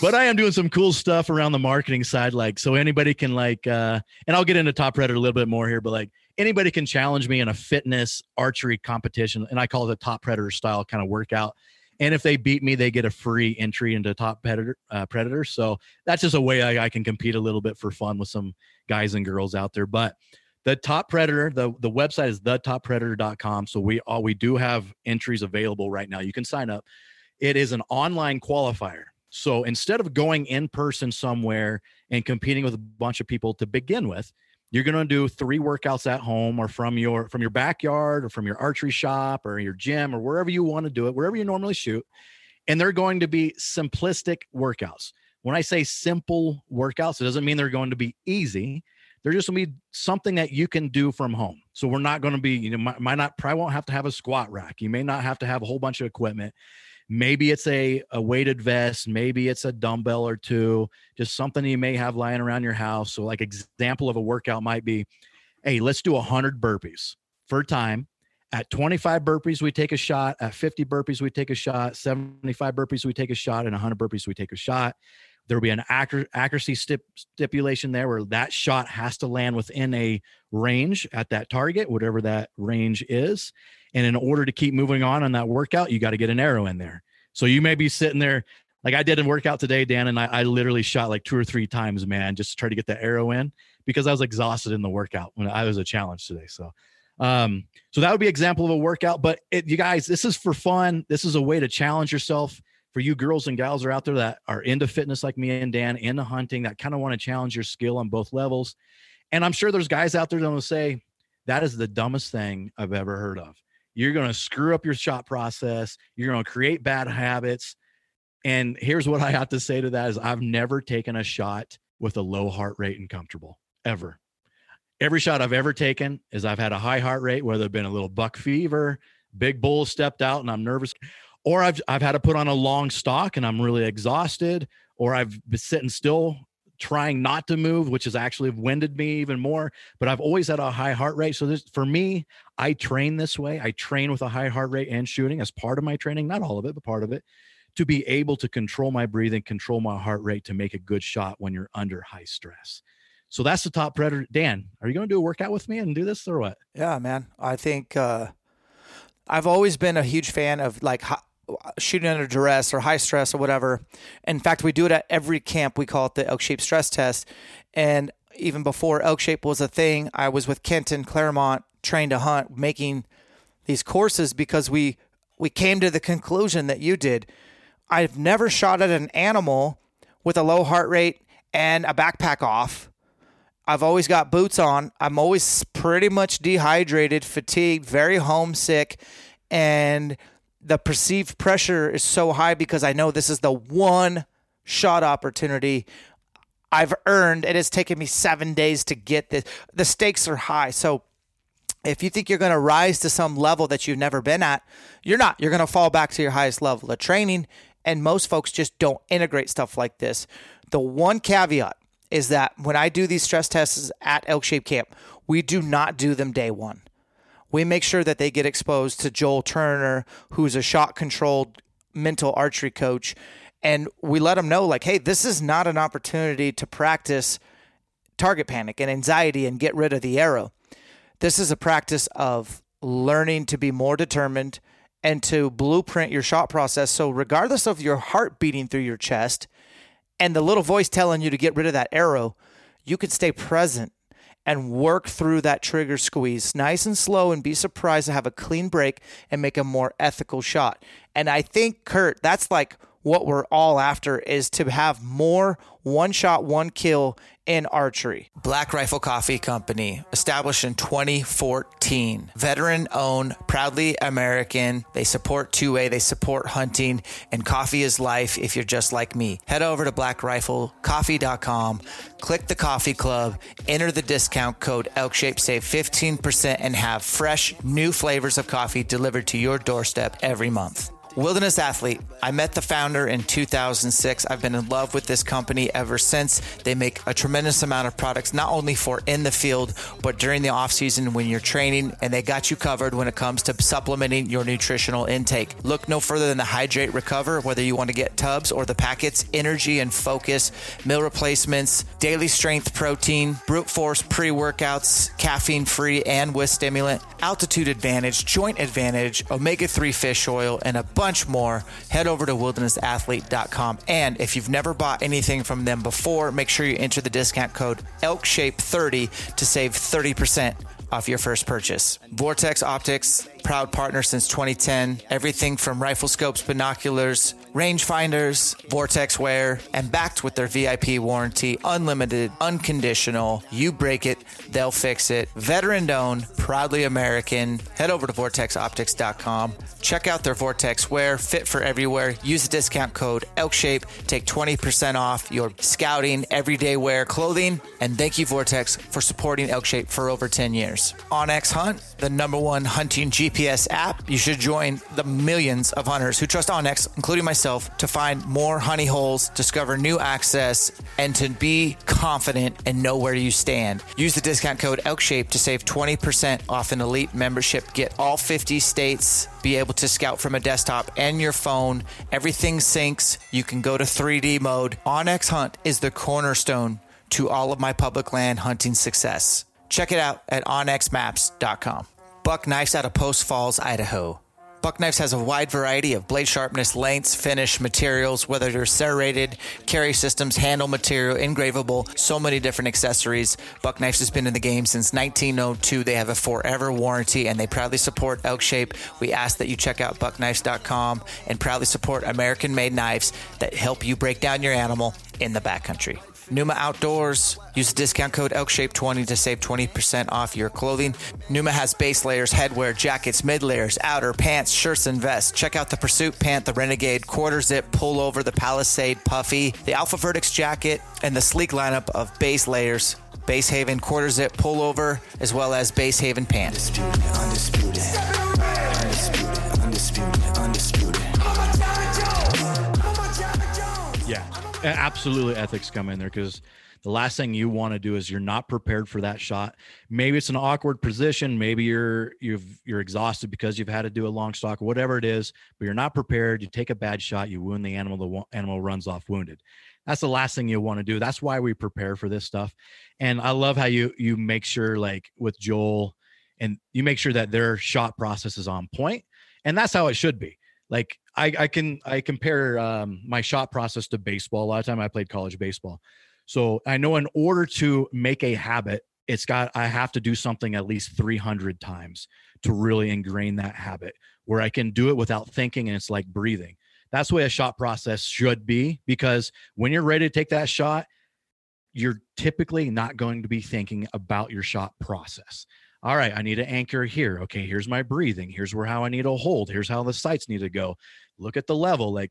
But I am doing some cool stuff around the marketing side. Like, so anybody can, like, uh, and I'll get into Top Predator a little bit more here, but like, anybody can challenge me in a fitness archery competition. And I call it a Top Predator style kind of workout. And if they beat me, they get a free entry into Top Predator. Uh, Predator. So that's just a way I, I can compete a little bit for fun with some guys and girls out there. But the top predator the, the website is thetoppredator.com so we all we do have entries available right now you can sign up it is an online qualifier. So instead of going in person somewhere and competing with a bunch of people to begin with, you're going to do three workouts at home or from your from your backyard or from your archery shop or your gym or wherever you want to do it, wherever you normally shoot. And they're going to be simplistic workouts. When I say simple workouts, it doesn't mean they're going to be easy. They're just going to be something that you can do from home. So we're not going to be, you know, might, might not probably won't have to have a squat rack. You may not have to have a whole bunch of equipment. Maybe it's a, a weighted vest maybe it's a dumbbell or two just something you may have lying around your house. So like example of a workout might be hey let's do 100 burpees for time. At 25 burpees we take a shot. At 50 burpees we take a shot. 75 burpees we take a shot. And 100 burpees we take a shot there will be an accuracy stip, stipulation there where that shot has to land within a range at that target whatever that range is and in order to keep moving on on that workout, you got to get an arrow in there. So you may be sitting there Like I did a workout today, Dan, and I, I literally shot like two or three times, man, just to try to get the arrow in because I was exhausted in the workout when I was a challenge today. So, um, so that would be example of a workout. But it, you guys, this is for fun. This is a way to challenge yourself. For you girls and gals that are out there that are into fitness like me and Dan, into hunting, that kind of want to challenge your skill on both levels. And I'm sure there's guys out there that will say, that is the dumbest thing I've ever heard of. You're going to screw up your shot process. You're going to create bad habits. And here's what I have to say to that is I've never taken a shot with a low heart rate and comfortable ever. Every shot I've ever taken is I've had a high heart rate, whether it's been a little buck fever, big bull stepped out and I'm nervous, or I've I've had to put on a long stock and I'm really exhausted, or I've been sitting still trying not to move, which has actually winded me even more. But I've always had a high heart rate. So this for me, I train this way. I train with a high heart rate and shooting as part of my training, not all of it, but part of it, to be able to control my breathing, control my heart rate to make a good shot when you're under high stress. So that's the top predator. Dan, are you going to do a workout with me and do this or what? Yeah, man. I think uh, I've always been a huge fan of like shooting under duress or high stress or whatever. In fact, we do it at every camp. We call it the elk shape stress test. And even before elk shape was a thing, I was with Kenton Clairmont trained to hunt, making these courses because we we came to the conclusion that you did. I've never shot at an animal with a low heart rate and a backpack off I've always got boots on. I'm always pretty much dehydrated, fatigued, very homesick, and the perceived pressure is so high because I know this is the one shot opportunity I've earned. It has taken me seven days to get this. The stakes are high. So if you think you're going to rise to some level that you've never been at, you're not. You're going to fall back to your highest level of training. And most folks just don't integrate stuff like this. The one caveat is that when I do these stress tests at Elk Shape Camp, we do not do them day one. We make sure that they get exposed to Joel Turner, who's a shot controlled mental archery coach. And we let them know, like, hey, this is not an opportunity to practice target panic and anxiety and get rid of the arrow. This is a practice of learning to be more determined and to blueprint your shot process. So, regardless of your heart beating through your chest, and the little voice telling you to get rid of that arrow, you can stay present and work through that trigger squeeze nice and slow and be surprised to have a clean break and make a more ethical shot. And I think, Kurt, that's like what we're all after is to have more one shot, one kill in archery. Black Rifle Coffee Company, established in 2014. Veteran owned, proudly American. They support 2A, they support hunting, and coffee is life if you're just like me. Head over to blackriflecoffee.com, click the coffee club, enter the discount code ElkShape, save 15%, and have fresh new flavors of coffee delivered to your doorstep every month. Wilderness Athlete. I met the founder in 2006. I've been in love with this company ever since. They make a tremendous amount of products, not only for in the field, but during the off season when you're training, and they got you covered when it comes to supplementing your nutritional intake. Look no further than the Hydrate Recover, whether you want to get tubs or the packets, energy and focus, meal replacements, daily strength protein, brute force pre workouts, caffeine free and with stimulant, altitude advantage, joint advantage, omega 3 fish oil, and a bunch bunch more, head over to wildernessathlete.com. And if you've never bought anything from them before, make sure you enter the discount code ELKSHAPE30 to save 30% off your first purchase. Vortex Optics, proud partner since 2010. Everything from rifle scopes, binoculars, rangefinders, vortex wear, and backed with their VIP warranty, unlimited, unconditional. You break it, they'll fix it. Veteran owned, proudly American. Head over to vortexoptics.com. Check out their Vortex wear, fit for everywhere. Use the discount code ELKSHAPE. Take 20% off your scouting, everyday wear clothing. And thank you, Vortex, for supporting ElkShape for over 10 years. onX Hunt, the number one hunting GPS app. You should join the millions of hunters who trust onX, including myself, to find more honey holes, discover new access, and to be confident and know where you stand. Use the discount code ELKSHAPE to save 20% off an elite membership. Get all 50 states, be able to scout from a desktop and your phone. Everything syncs. You can go to 3D mode. onX Hunt is the cornerstone to all of my public land hunting success. Check it out at onxmaps.com. Buck Knives out of Post Falls, Idaho. Buck Knives has a wide variety of blade sharpness, lengths, finish, materials, whether they're serrated, carry systems, handle material, engravable, so many different accessories. Buck Knives has been in the game since 1902. They have a forever warranty and they proudly support Elk Shape. We ask that you check out buckknives.com and proudly support American made knives that help you break down your animal in the backcountry. Numa Outdoors. Use the discount code ELKSHAPE20 to save 20% off your clothing. Numa has base layers, headwear, jackets, mid layers, outer, pants, shirts, and vests. Check out the Pursuit Pant, the Renegade, Quarter Zip, Pullover, the Palisade, Puffy, the Alpha Vertex jacket, and the sleek lineup of base layers. Base Haven quarter zip pullover, as well as Base Haven pants. Undisputed, undisputed, absolutely. Ethics come in there because the last thing you want to do is you're not prepared for that shot. Maybe it's an awkward position. Maybe you're you've you're exhausted because you've had to do a long stalk, whatever it is. But you're not prepared. You take a bad shot. You wound the animal. The animal runs off wounded. That's the last thing you want to do. That's why we prepare for this stuff. And I love how you you make sure like with Joel, and you make sure that their shot process is on point, and that's how it should be like I, I can I compare um, my shot process to baseball. A lot of time I played college baseball, so I know in order to make a habit, it's got I have to do something at least 300 times to really ingrain that habit where I can do it without thinking, and it's like breathing. That's the way a shot process should be because when you're ready to take that shot, you're typically not going to be thinking about your shot process all right, I need to anchor here. Okay, here's my breathing. Here's where how I need to hold. Here's how the sights need to go. Look at the level. Like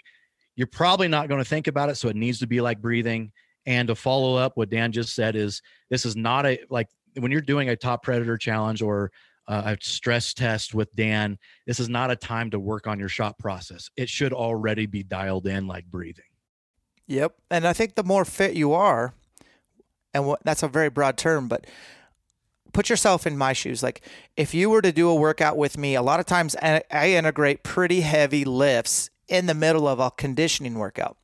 you're probably not going to think about it. So it needs to be like breathing. And to follow up what Dan just said is this is not a like when you're doing a top predator challenge or uh, a stress test with Dan, this is not a time to work on your shot process. It should already be dialed in like breathing. Yep. And I think the more fit you are, and what, that's a very broad term, but put yourself in my shoes. Like if you were to do a workout with me, a lot of times I integrate pretty heavy lifts in the middle of a conditioning workout.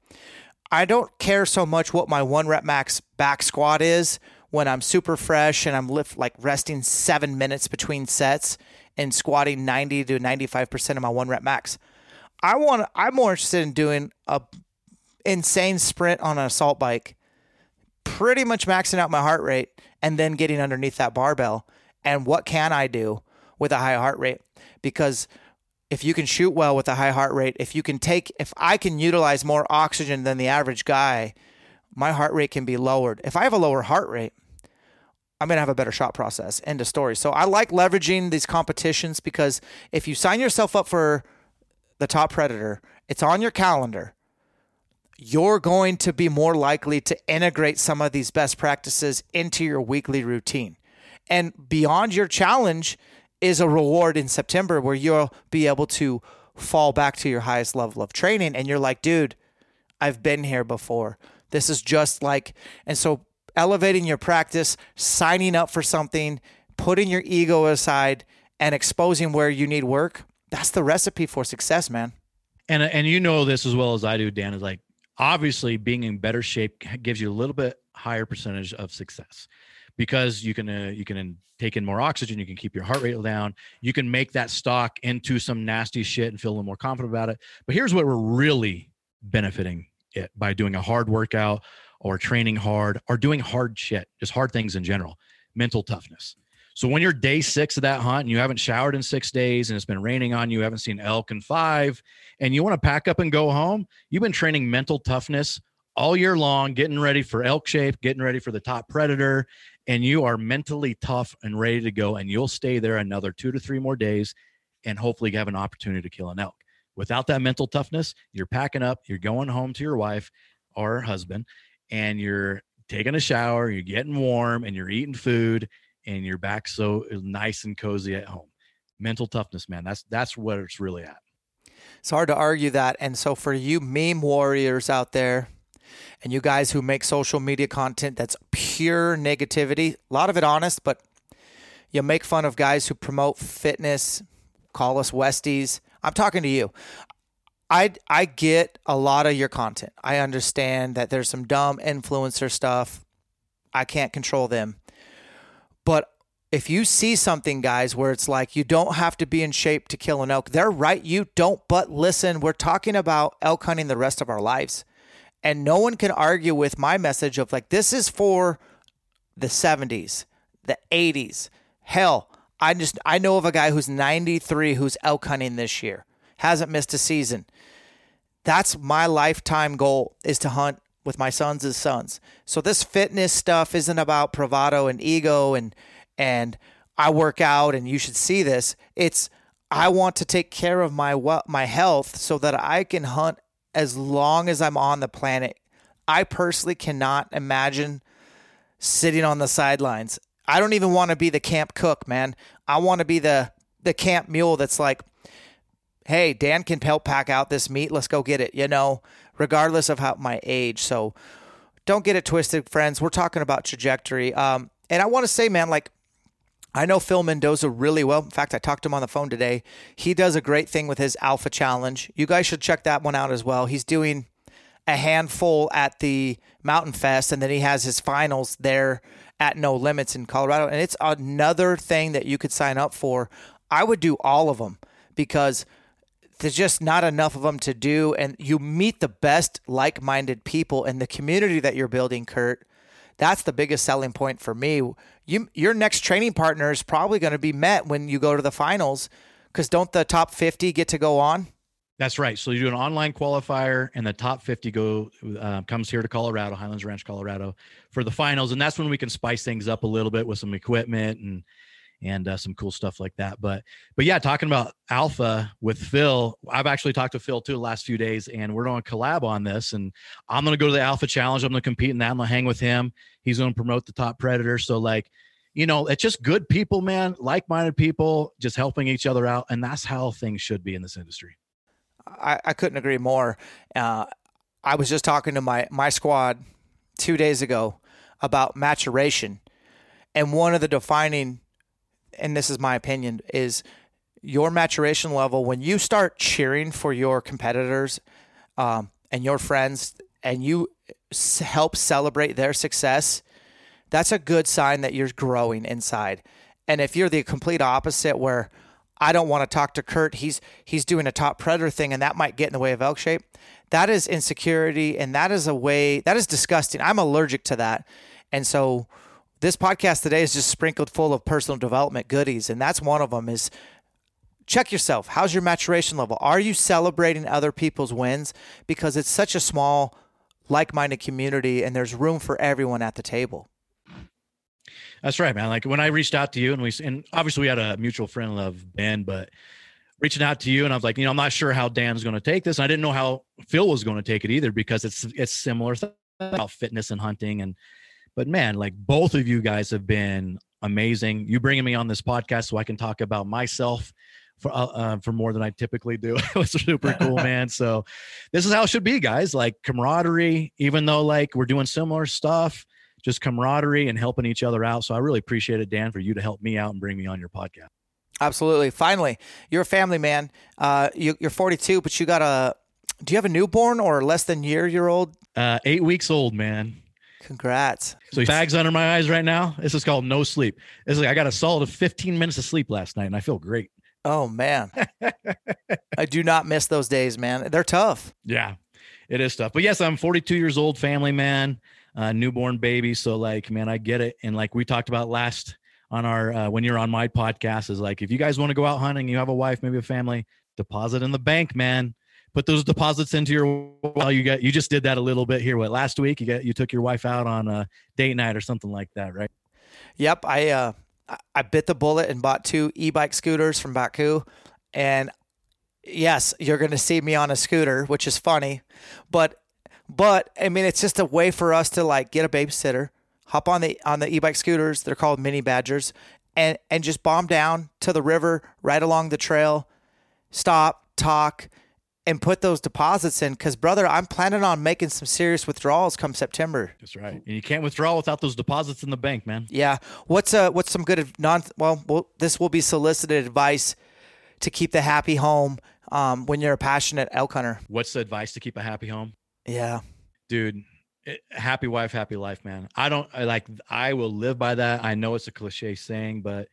I don't care so much what my one rep max back squat is when I'm super fresh and I'm lift like resting seven minutes between sets and squatting 90 to 95% of my one rep max. I want I'm more interested in doing a insane sprint on an assault bike, pretty much maxing out my heart rate and then getting underneath that barbell. And what can I do with a high heart rate? Because if you can shoot well with a high heart rate, if you can take, if I can utilize more oxygen than the average guy, my heart rate can be lowered. If I have a lower heart rate, I'm going to have a better shot process. End of story. So I like leveraging these competitions because if you sign yourself up for the top predator, it's on your calendar. You're going to be more likely to integrate some of these best practices into your weekly routine. And beyond your challenge is a reward in September where you'll be able to fall back to your highest level of training. And you're like, dude, I've been here before. This is just like, and so elevating your practice, signing up for something, putting your ego aside, and exposing where you need work. That's the recipe for success, man. and and you know this as well as I do, Dan. Is like obviously being in better shape gives you a little bit higher percentage of success because you can uh, you can take in more oxygen, you can keep your heart rate down, you can make that stock into some nasty shit and feel a little more confident about it. But here's what we're really benefiting it by doing a hard workout or training hard or doing hard shit, just hard things in general, mental toughness. So when you're day six of that hunt and you haven't showered in six days and it's been raining on you, haven't seen elk in five, and you want to pack up and go home, you've been training mental toughness all year long, getting ready for elk shape, getting ready for the top predator, and you are mentally tough and ready to go. And you'll stay there another two to three more days and hopefully have an opportunity to kill an elk. Without that mental toughness, you're packing up, you're going home to your wife or husband, and you're taking a shower, you're getting warm, and you're eating food, and you're back so nice and cozy at home. Mental toughness, man. That's that's what it's really at. It's hard to argue that. And so, for you meme warriors out there, and you guys who make social media content that's pure negativity, a lot of it honest, but you make fun of guys who promote fitness, call us Westies. I'm talking to you. I I get a lot of your content. I understand that there's some dumb influencer stuff. I can't control them. But if you see something, guys, where it's like you don't have to be in shape to kill an elk, they're right. You don't, but listen, we're talking about elk hunting the rest of our lives. And no one can argue with my message of like, this is for the 70s, the 80s. Hell, I just, I know of a guy who's 93 who's elk hunting this year, hasn't missed a season. That's my lifetime goal is to hunt with my sons as sons. So this fitness stuff isn't about bravado and ego and, and I work out and you should see this. It's I want to take care of my my health so that I can hunt as long as I'm on the planet. I personally cannot imagine sitting on the sidelines. I don't even want to be the camp cook, man. I want to be the the camp mule that's like, "Hey, Dan can help pack out this meat. Let's go get it." You know, regardless of how my age. So don't get it twisted, friends. We're talking about trajectory. Um, and I want to say, man, like I know Phil Mendoza really well. In fact, I talked to him on the phone today. He does a great thing with his Alpha Challenge. You guys should check that one out as well. He's doing a handful at the Mountain Fest, and then he has his finals there at No Limits in Colorado. And it's another thing that you could sign up for. I would do all of them because there's just not enough of them to do. And you meet the best like minded people in the community that you're building, Kurt. That's the biggest selling point for me you your next training partner is probably going to be met when you go to the finals because don't the top 50 get to go on that's right so you do an online qualifier and the top 50 go uh, comes here to colorado highlands ranch colorado for the finals and that's when we can spice things up a little bit with some equipment and and uh, some cool stuff like that. But but yeah, talking about Alpha with Phil, I've actually talked to Phil too the last few days, and we're going to collab on this. And I'm going to go to the Alpha Challenge. I'm going to compete in that. I'm going to hang with him. He's going to promote the Top Predator. So like, you know, it's just good people, man, like-minded people, just helping each other out, and that's how things should be in this industry. I, I couldn't agree more. Uh, I was just talking to my my squad two days ago about maturation, and one of the defining and this is my opinion, is your maturation level when you start cheering for your competitors um, and your friends and you help celebrate their success that's a good sign that you're growing inside. And if you're the complete opposite where i don't want to talk to kurt he's he's doing a top predator thing and that might get in the way of elk shape that is insecurity and that is a way that is disgusting. I'm allergic to that. And so this podcast today is just sprinkled full of personal development goodies, and that's one of them. Is check yourself. How's your maturation level? Are you celebrating other people's wins? Because it's such a small, like-minded community, and there's room for everyone at the table. That's right, man. Like when I reached out to you, and we and obviously we had a mutual friend of Ben, but reaching out to you, and I was like, you know, I'm not sure how Dan's going to take this. And I didn't know how Phil was going to take it either because it's it's similar about fitness and hunting and but man, like both of you guys have been amazing. You bringing me on this podcast so I can talk about myself for uh, uh, for more than I typically do. it was super cool, man. So this is how it should be, guys. Like camaraderie, even though like we're doing similar stuff, just camaraderie and helping each other out. So I really appreciate it, Dan, for you to help me out and bring me on your podcast. Absolutely. Finally, you're a family man. Uh, you, are 42, but you got a. Do you have a newborn or less than year year old? Uh, eight weeks old, man. Congrats. So bags under my eyes right now. This is called no sleep. It's like I got a solid 15 minutes of sleep last night and I feel great. Oh man. I do not miss those days, man. They're tough. Yeah. It is tough. But yes, I'm 42 years old, family man, uh, newborn baby. So like, man, I get it. And like we talked about last on our uh, when you're on my podcast is like if you guys want to go out hunting, you have a wife, maybe a family, deposit in the bank, man put those deposits into your well you got you just did that a little bit here what last week? You got you took your wife out on a date night or something like that right? Yep i uh i bit the bullet and bought two e-bike scooters from Bakcou. And yes you're going to see me on a scooter which is funny. But but i mean it's just a way for us to like get a babysitter hop on the on the e-bike scooters they're called mini badgers and and just bomb down to the river right along the trail stop talk and put those deposits in because brother i'm planning on making some serious withdrawals come september. That's right. And you can't withdraw without those deposits in the bank man. Yeah. What's uh what's some good non well, well this will be solicited advice to keep the happy home um, when you're a passionate elk hunter. What's the advice to keep a happy home? Yeah. Dude it- happy wife, happy life, man. I don't I like I will live by that. I know it's a cliche saying, but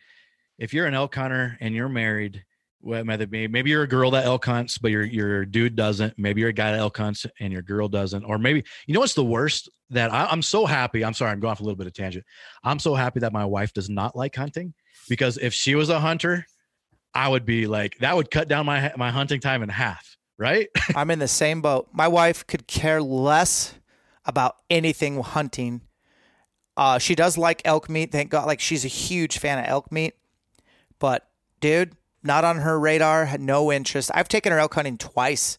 if you're an elk hunter and you're married, well, maybe maybe you're a girl that elk hunts, but your your dude doesn't. Maybe you're a guy that elk hunts and your girl doesn't. Or maybe you know what's the worst that I, I'm so happy. I'm sorry, I'm going off a little bit of tangent. I'm so happy that my wife does not like hunting because if she was a hunter, I would be like that would cut down my my hunting time in half. Right? I'm in the same boat. My wife could care less about anything hunting. Uh, she does like elk meat. Thank God. Like she's a huge fan of elk meat. But dude, not on her radar. Had no interest. I've taken her elk hunting twice,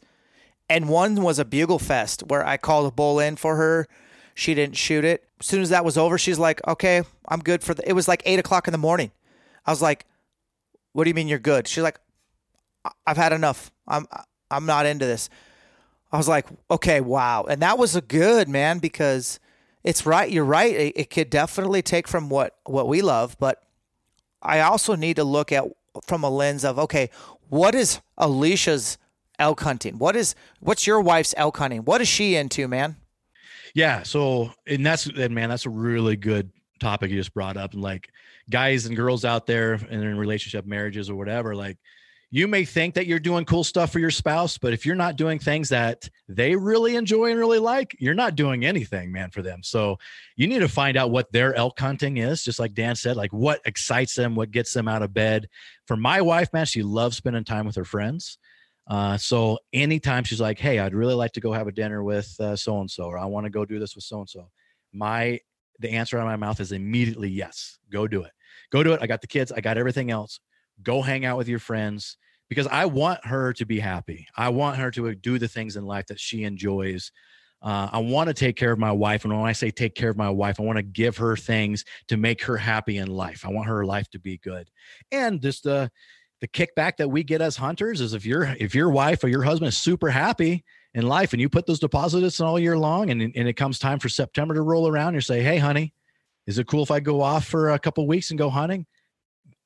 and one was a bugle fest where I called a bull in for her. She didn't shoot it. As soon as that was over, she's like, "Okay, I'm good for the." It was like eight o'clock in the morning. I was like, "What do you mean you're good?" She's like, "I- "I've had enough. I'm I'm not into this." I was like, "Okay, wow," and that was a good man because it's right. You're right. It, it could definitely take from what what we love, but I also need to look at from a lens of okay, what is Alicia's elk hunting? What is what's your wife's elk hunting? What is she into, man? Yeah. So, and that's, and man, that's a really good topic you just brought up. And like guys and girls out there and in relationship marriages or whatever, like you may think that you're doing cool stuff for your spouse, but if you're not doing things that they really enjoy and really like, you're not doing anything, man, for them. So you need to find out what their elk hunting is, just like Dan said, like what excites them, what gets them out of bed. For my wife, man, she loves spending time with her friends. Uh, so anytime she's like, "Hey, I'd really like to go have a dinner with so and so," or "I want to go do this with so and so," my the answer out of my mouth is immediately yes. Go do it. Go do it. I got the kids. I got everything else. Go hang out with your friends because I want her to be happy. I want her to do the things in life that she enjoys. Uh, I want to take care of my wife, and when I say take care of my wife, I want to give her things to make her happy in life. I want her life to be good, and just the the kickback that we get as hunters is if your if your wife or your husband is super happy in life and you put those deposits in all year long and, and it comes time for September to roll around, you say, Hey honey, is it cool if I go off for a couple weeks and go hunting?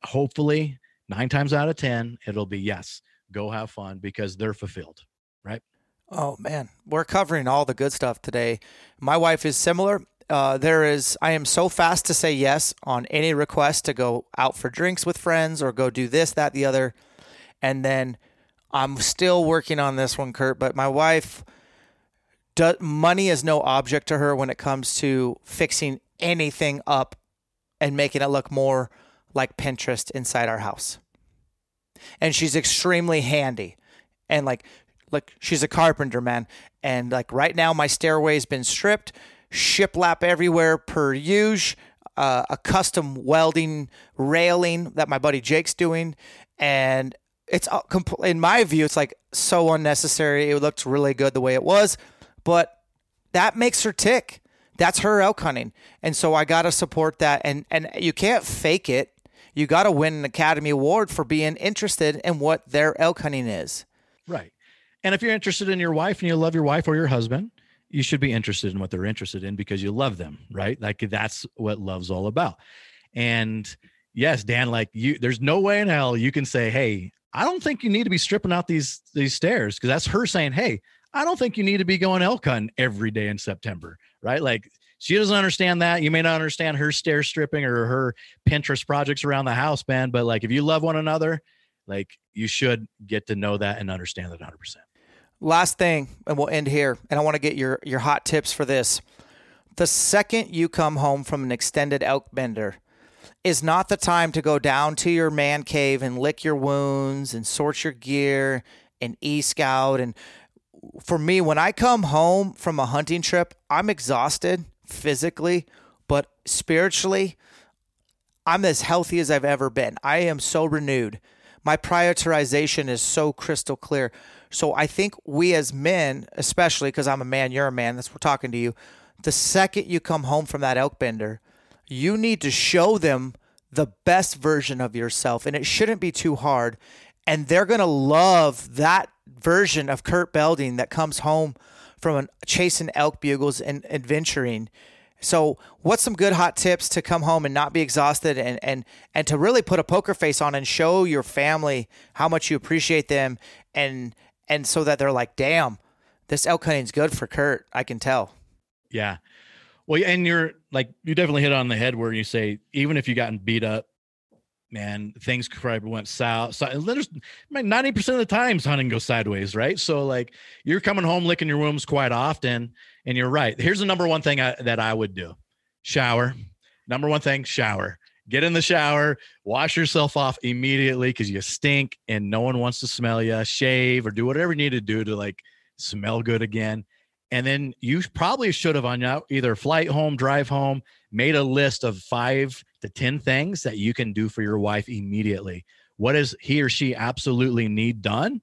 Hopefully nine times out of 10, it'll be yes, go have fun because they're fulfilled. Right. Oh man, we're covering all the good stuff today. My wife is similar. Uh, there is, I am so fast to say yes on any request to go out for drinks with friends or go do this, that, the other. And then I'm still working on this one, Kurt, but my wife, do, money is no object to her when it comes to fixing anything up and making it look more like Pinterest inside our house. And she's extremely handy. And like, like she's a carpenter, man. And like right now, my stairway's been stripped shiplap everywhere per use, uh, a custom welding railing that my buddy Jake's doing, and it's in my view, it's like so unnecessary. It looked really good the way it was, but that makes her tick. That's her elk hunting, and so I gotta support that. And and you can't fake it. You gotta win an Academy Award for being interested in what their elk hunting is. Right. And if you're interested in your wife and you love your wife or your husband, you should be interested in what they're interested in because you love them, right? Like that's what love's all about. And yes, Dan, like you, there's no way in hell you can say, Hey, I don't think you need to be stripping out these, these stairs. Cause that's her saying, Hey, I don't think you need to be going elk hunting every day in September, right? Like she doesn't understand that. You may not understand her stair stripping or her Pinterest projects around the house, man. But like, if you love one another, like you should get to know that and understand that 100%. Last thing, and we'll end here. And I want to get your your hot tips for this. The second you come home from an extended elk bender is not the time to go down to your man cave and lick your wounds and sort your gear and e scout. And for me, when I come home from a hunting trip, I'm exhausted physically, but spiritually, I'm as healthy as I've ever been. I am so renewed. My prioritization is so crystal clear. So I think we as men, especially because I'm a man, you're a man, that's we're talking to you. The second you come home from that elk bender, you need to show them the best version of yourself, and it shouldn't be too hard. And they're gonna love that version of Kurt Belding that comes home from chasing elk bugles and adventuring. So, what's some good hot tips to come home and not be exhausted and and and to really put a poker face on and show your family how much you appreciate them and and so that they're like, "Damn, this elk hunting's good for Kurt." I can tell. Yeah. Well, and you're like you definitely hit on the head where you say even if you gotten beat up, man, things probably went south. So ninety percent of the times hunting goes sideways, right? So like you're coming home licking your wounds quite often, and you're right. Here's the number one thing I, that I would do: shower. Number one thing, shower. Get in the shower, wash yourself off immediately because you stink and no one wants to smell you. Shave or do whatever you need to do to like smell good again. And then you probably should have on either flight home, drive home, made a list of five to 10 things that you can do for your wife immediately. What does he or she absolutely need done?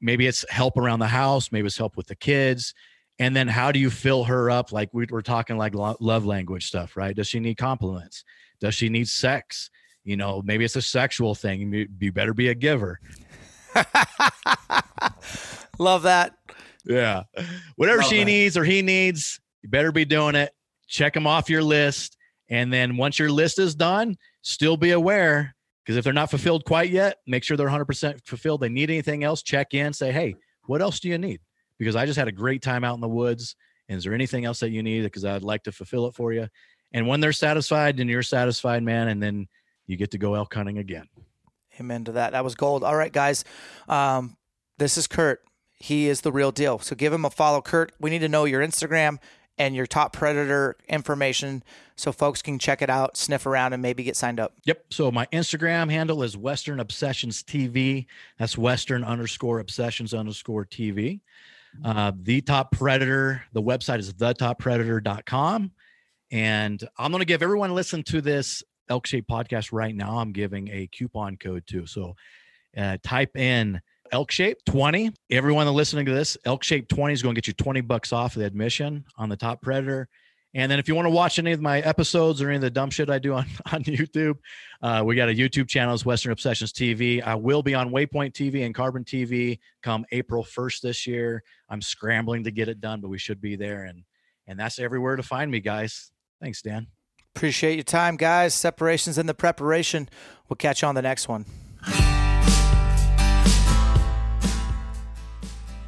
Maybe it's help around the house, maybe it's help with the kids. And then how do you fill her up? Like we were talking like love language stuff, right? Does she need compliments? Does she need sex? You know, maybe it's a sexual thing. You better be a giver. Love that. Yeah. Whatever Love she that. needs or he needs, you better be doing it. Check them off your list. And then once your list is done, still be aware because if they're not fulfilled quite yet, make sure they're 100% fulfilled. They need anything else, check in, say, hey, what else do you need? Because I just had a great time out in the woods. And is there anything else that you need? Because I'd like to fulfill it for you. And when they're satisfied, then you're satisfied, man. And then you get to go elk hunting again. Amen to that. That was gold. All right, guys. Um, this is Kurt. He is the real deal. So give him a follow, Kurt. We need to know your Instagram and your top predator information so folks can check it out, sniff around, and maybe get signed up. Yep. So my Instagram handle is Western Obsessions TV. That's Western underscore obsessions underscore TV. Uh, the top predator, the website is thetoppredator.com. And I'm going to give everyone listen to this elk shape podcast right now. I'm giving a coupon code too. So uh, type in elk shape 20. Everyone listening to this, elk shape 20 is going to get you 20 bucks off of the admission on the top predator. And then if you want to watch any of my episodes or any of the dumb shit I do on, on YouTube, uh, we got a YouTube channel, it's Western Obsessions TV. I will be on Waypoint TV and Carbon TV come April 1st this year. I'm scrambling to get it done, but we should be there. And and that's everywhere to find me, guys. Thanks, Dan. Appreciate your time, guys. Separations in the preparation. We'll catch you on the next one.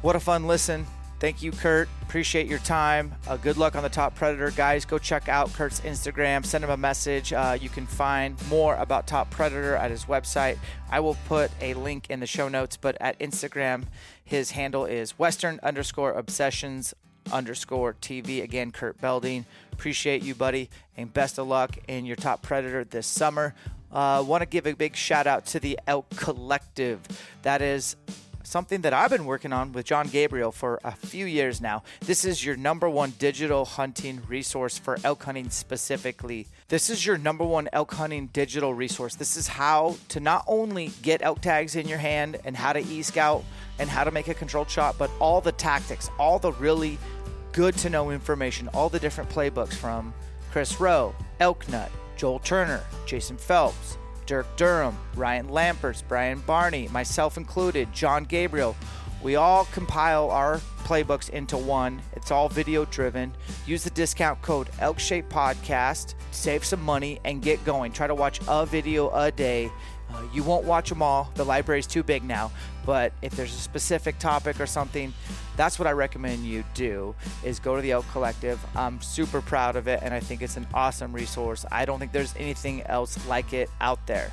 What a fun listen. Thank you, Kurt. Appreciate your time. Uh, good luck on the Top Predator. Guys, go check out Kurt's Instagram. Send him a message. Uh, you can find more about Top Predator at his website. I will put a link in the show notes, but at Instagram, his handle is Western underscore obsessions underscore TV. Again, Kurt Belding. Appreciate you, buddy, and best of luck in your Top Predator this summer. Uh, Want to give a big shout out to the Elk Collective. That is something that I've been working on with John Gabriel for a few years now. This is your number one digital hunting resource for elk hunting specifically. This is your number one elk hunting digital resource. This is how to not only get elk tags in your hand and how to e scout and how to make a controlled shot, but all the tactics, all the really good to know information, all the different playbooks from Chris Rowe, Elk Nut, Joel Turner, Jason Phelps, Dirk Durham, Ryan Lamperts, Brian Barney, myself included, John Gabriel. We all compile our playbooks into one. It's all video driven. Use the discount code ElkShape Podcast, save some money, and get going. Try to watch a video a day. Uh, you won't watch them all. The library's too big now. But if there's a specific topic or something, that's what I recommend you do is go to the Elk Collective. I'm super proud of it and I think it's an awesome resource. I don't think there's anything else like it out there.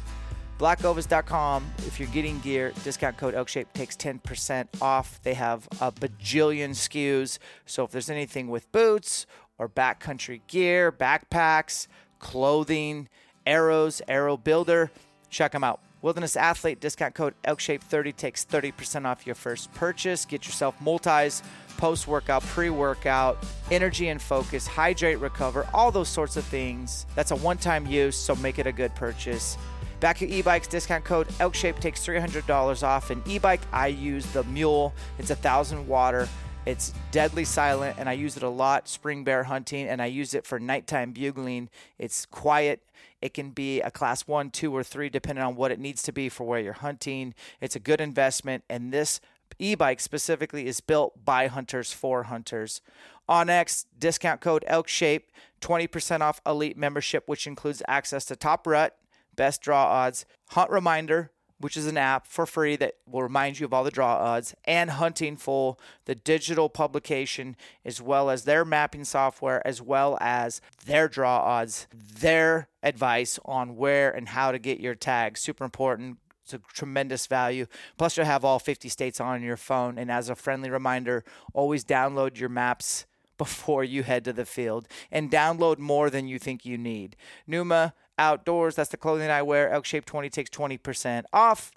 blackovis.com if you're getting gear discount code elkshape takes 10% off they have a bajillion skus so if there's anything with boots or backcountry gear backpacks clothing arrows arrow builder check them out Wilderness Athlete discount code ElkShape30 takes 30% off your first purchase. Get yourself multis, post workout, pre workout, energy and focus, hydrate, recover, all those sorts of things. That's a one time use, so make it a good purchase. Bakcou e-bikes discount code ElkShape takes $300 off. An e-bike, I use the Mule. It's a thousand water. It's deadly silent, and I use it a lot spring bear hunting, and I use it for nighttime bugling. It's quiet. It can be a class one, two, or three, depending on what it needs to be for where you're hunting. It's a good investment, and this e-bike specifically is built by hunters for hunters. OnX discount code ElkShape, 20% off elite membership, which includes access to top rut, best draw odds, hunt reminder, which is an app for free that will remind you of all the draw odds, and Huntin' Fool, the digital publication, as well as their mapping software, as well as their draw odds, their advice on where and how to get your tags. Super important. It's a tremendous value. Plus, you'll have all 50 states on your phone. And as a friendly reminder, always download your maps before you head to the field and download more than you think you need. Numa Outdoors, that's the clothing I wear. Elk Shape 20 takes 20% off.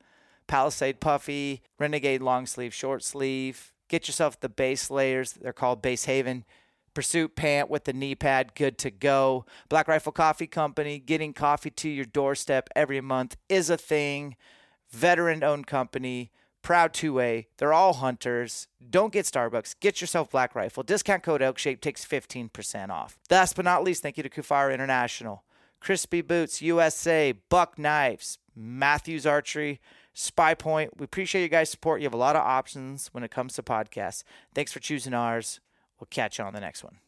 Palisade Puffy, Renegade long sleeve, short sleeve. Get yourself the base layers. They're called Base Haven. Pursuit pant with the knee pad, good to go. Black Rifle Coffee Company, getting coffee to your doorstep every month is a thing. Veteran owned company, proud two way. They're all hunters. Don't get Starbucks. Get yourself Black Rifle. Discount code Elk Shape takes 15% off. Last but not least, thank you to Kifaru International. Crispi Boots USA, Buck Knives, Mathews Archery, Spy Point. We appreciate you guys' support. You have a lot of options when it comes to podcasts. Thanks for choosing ours. We'll catch you on the next one.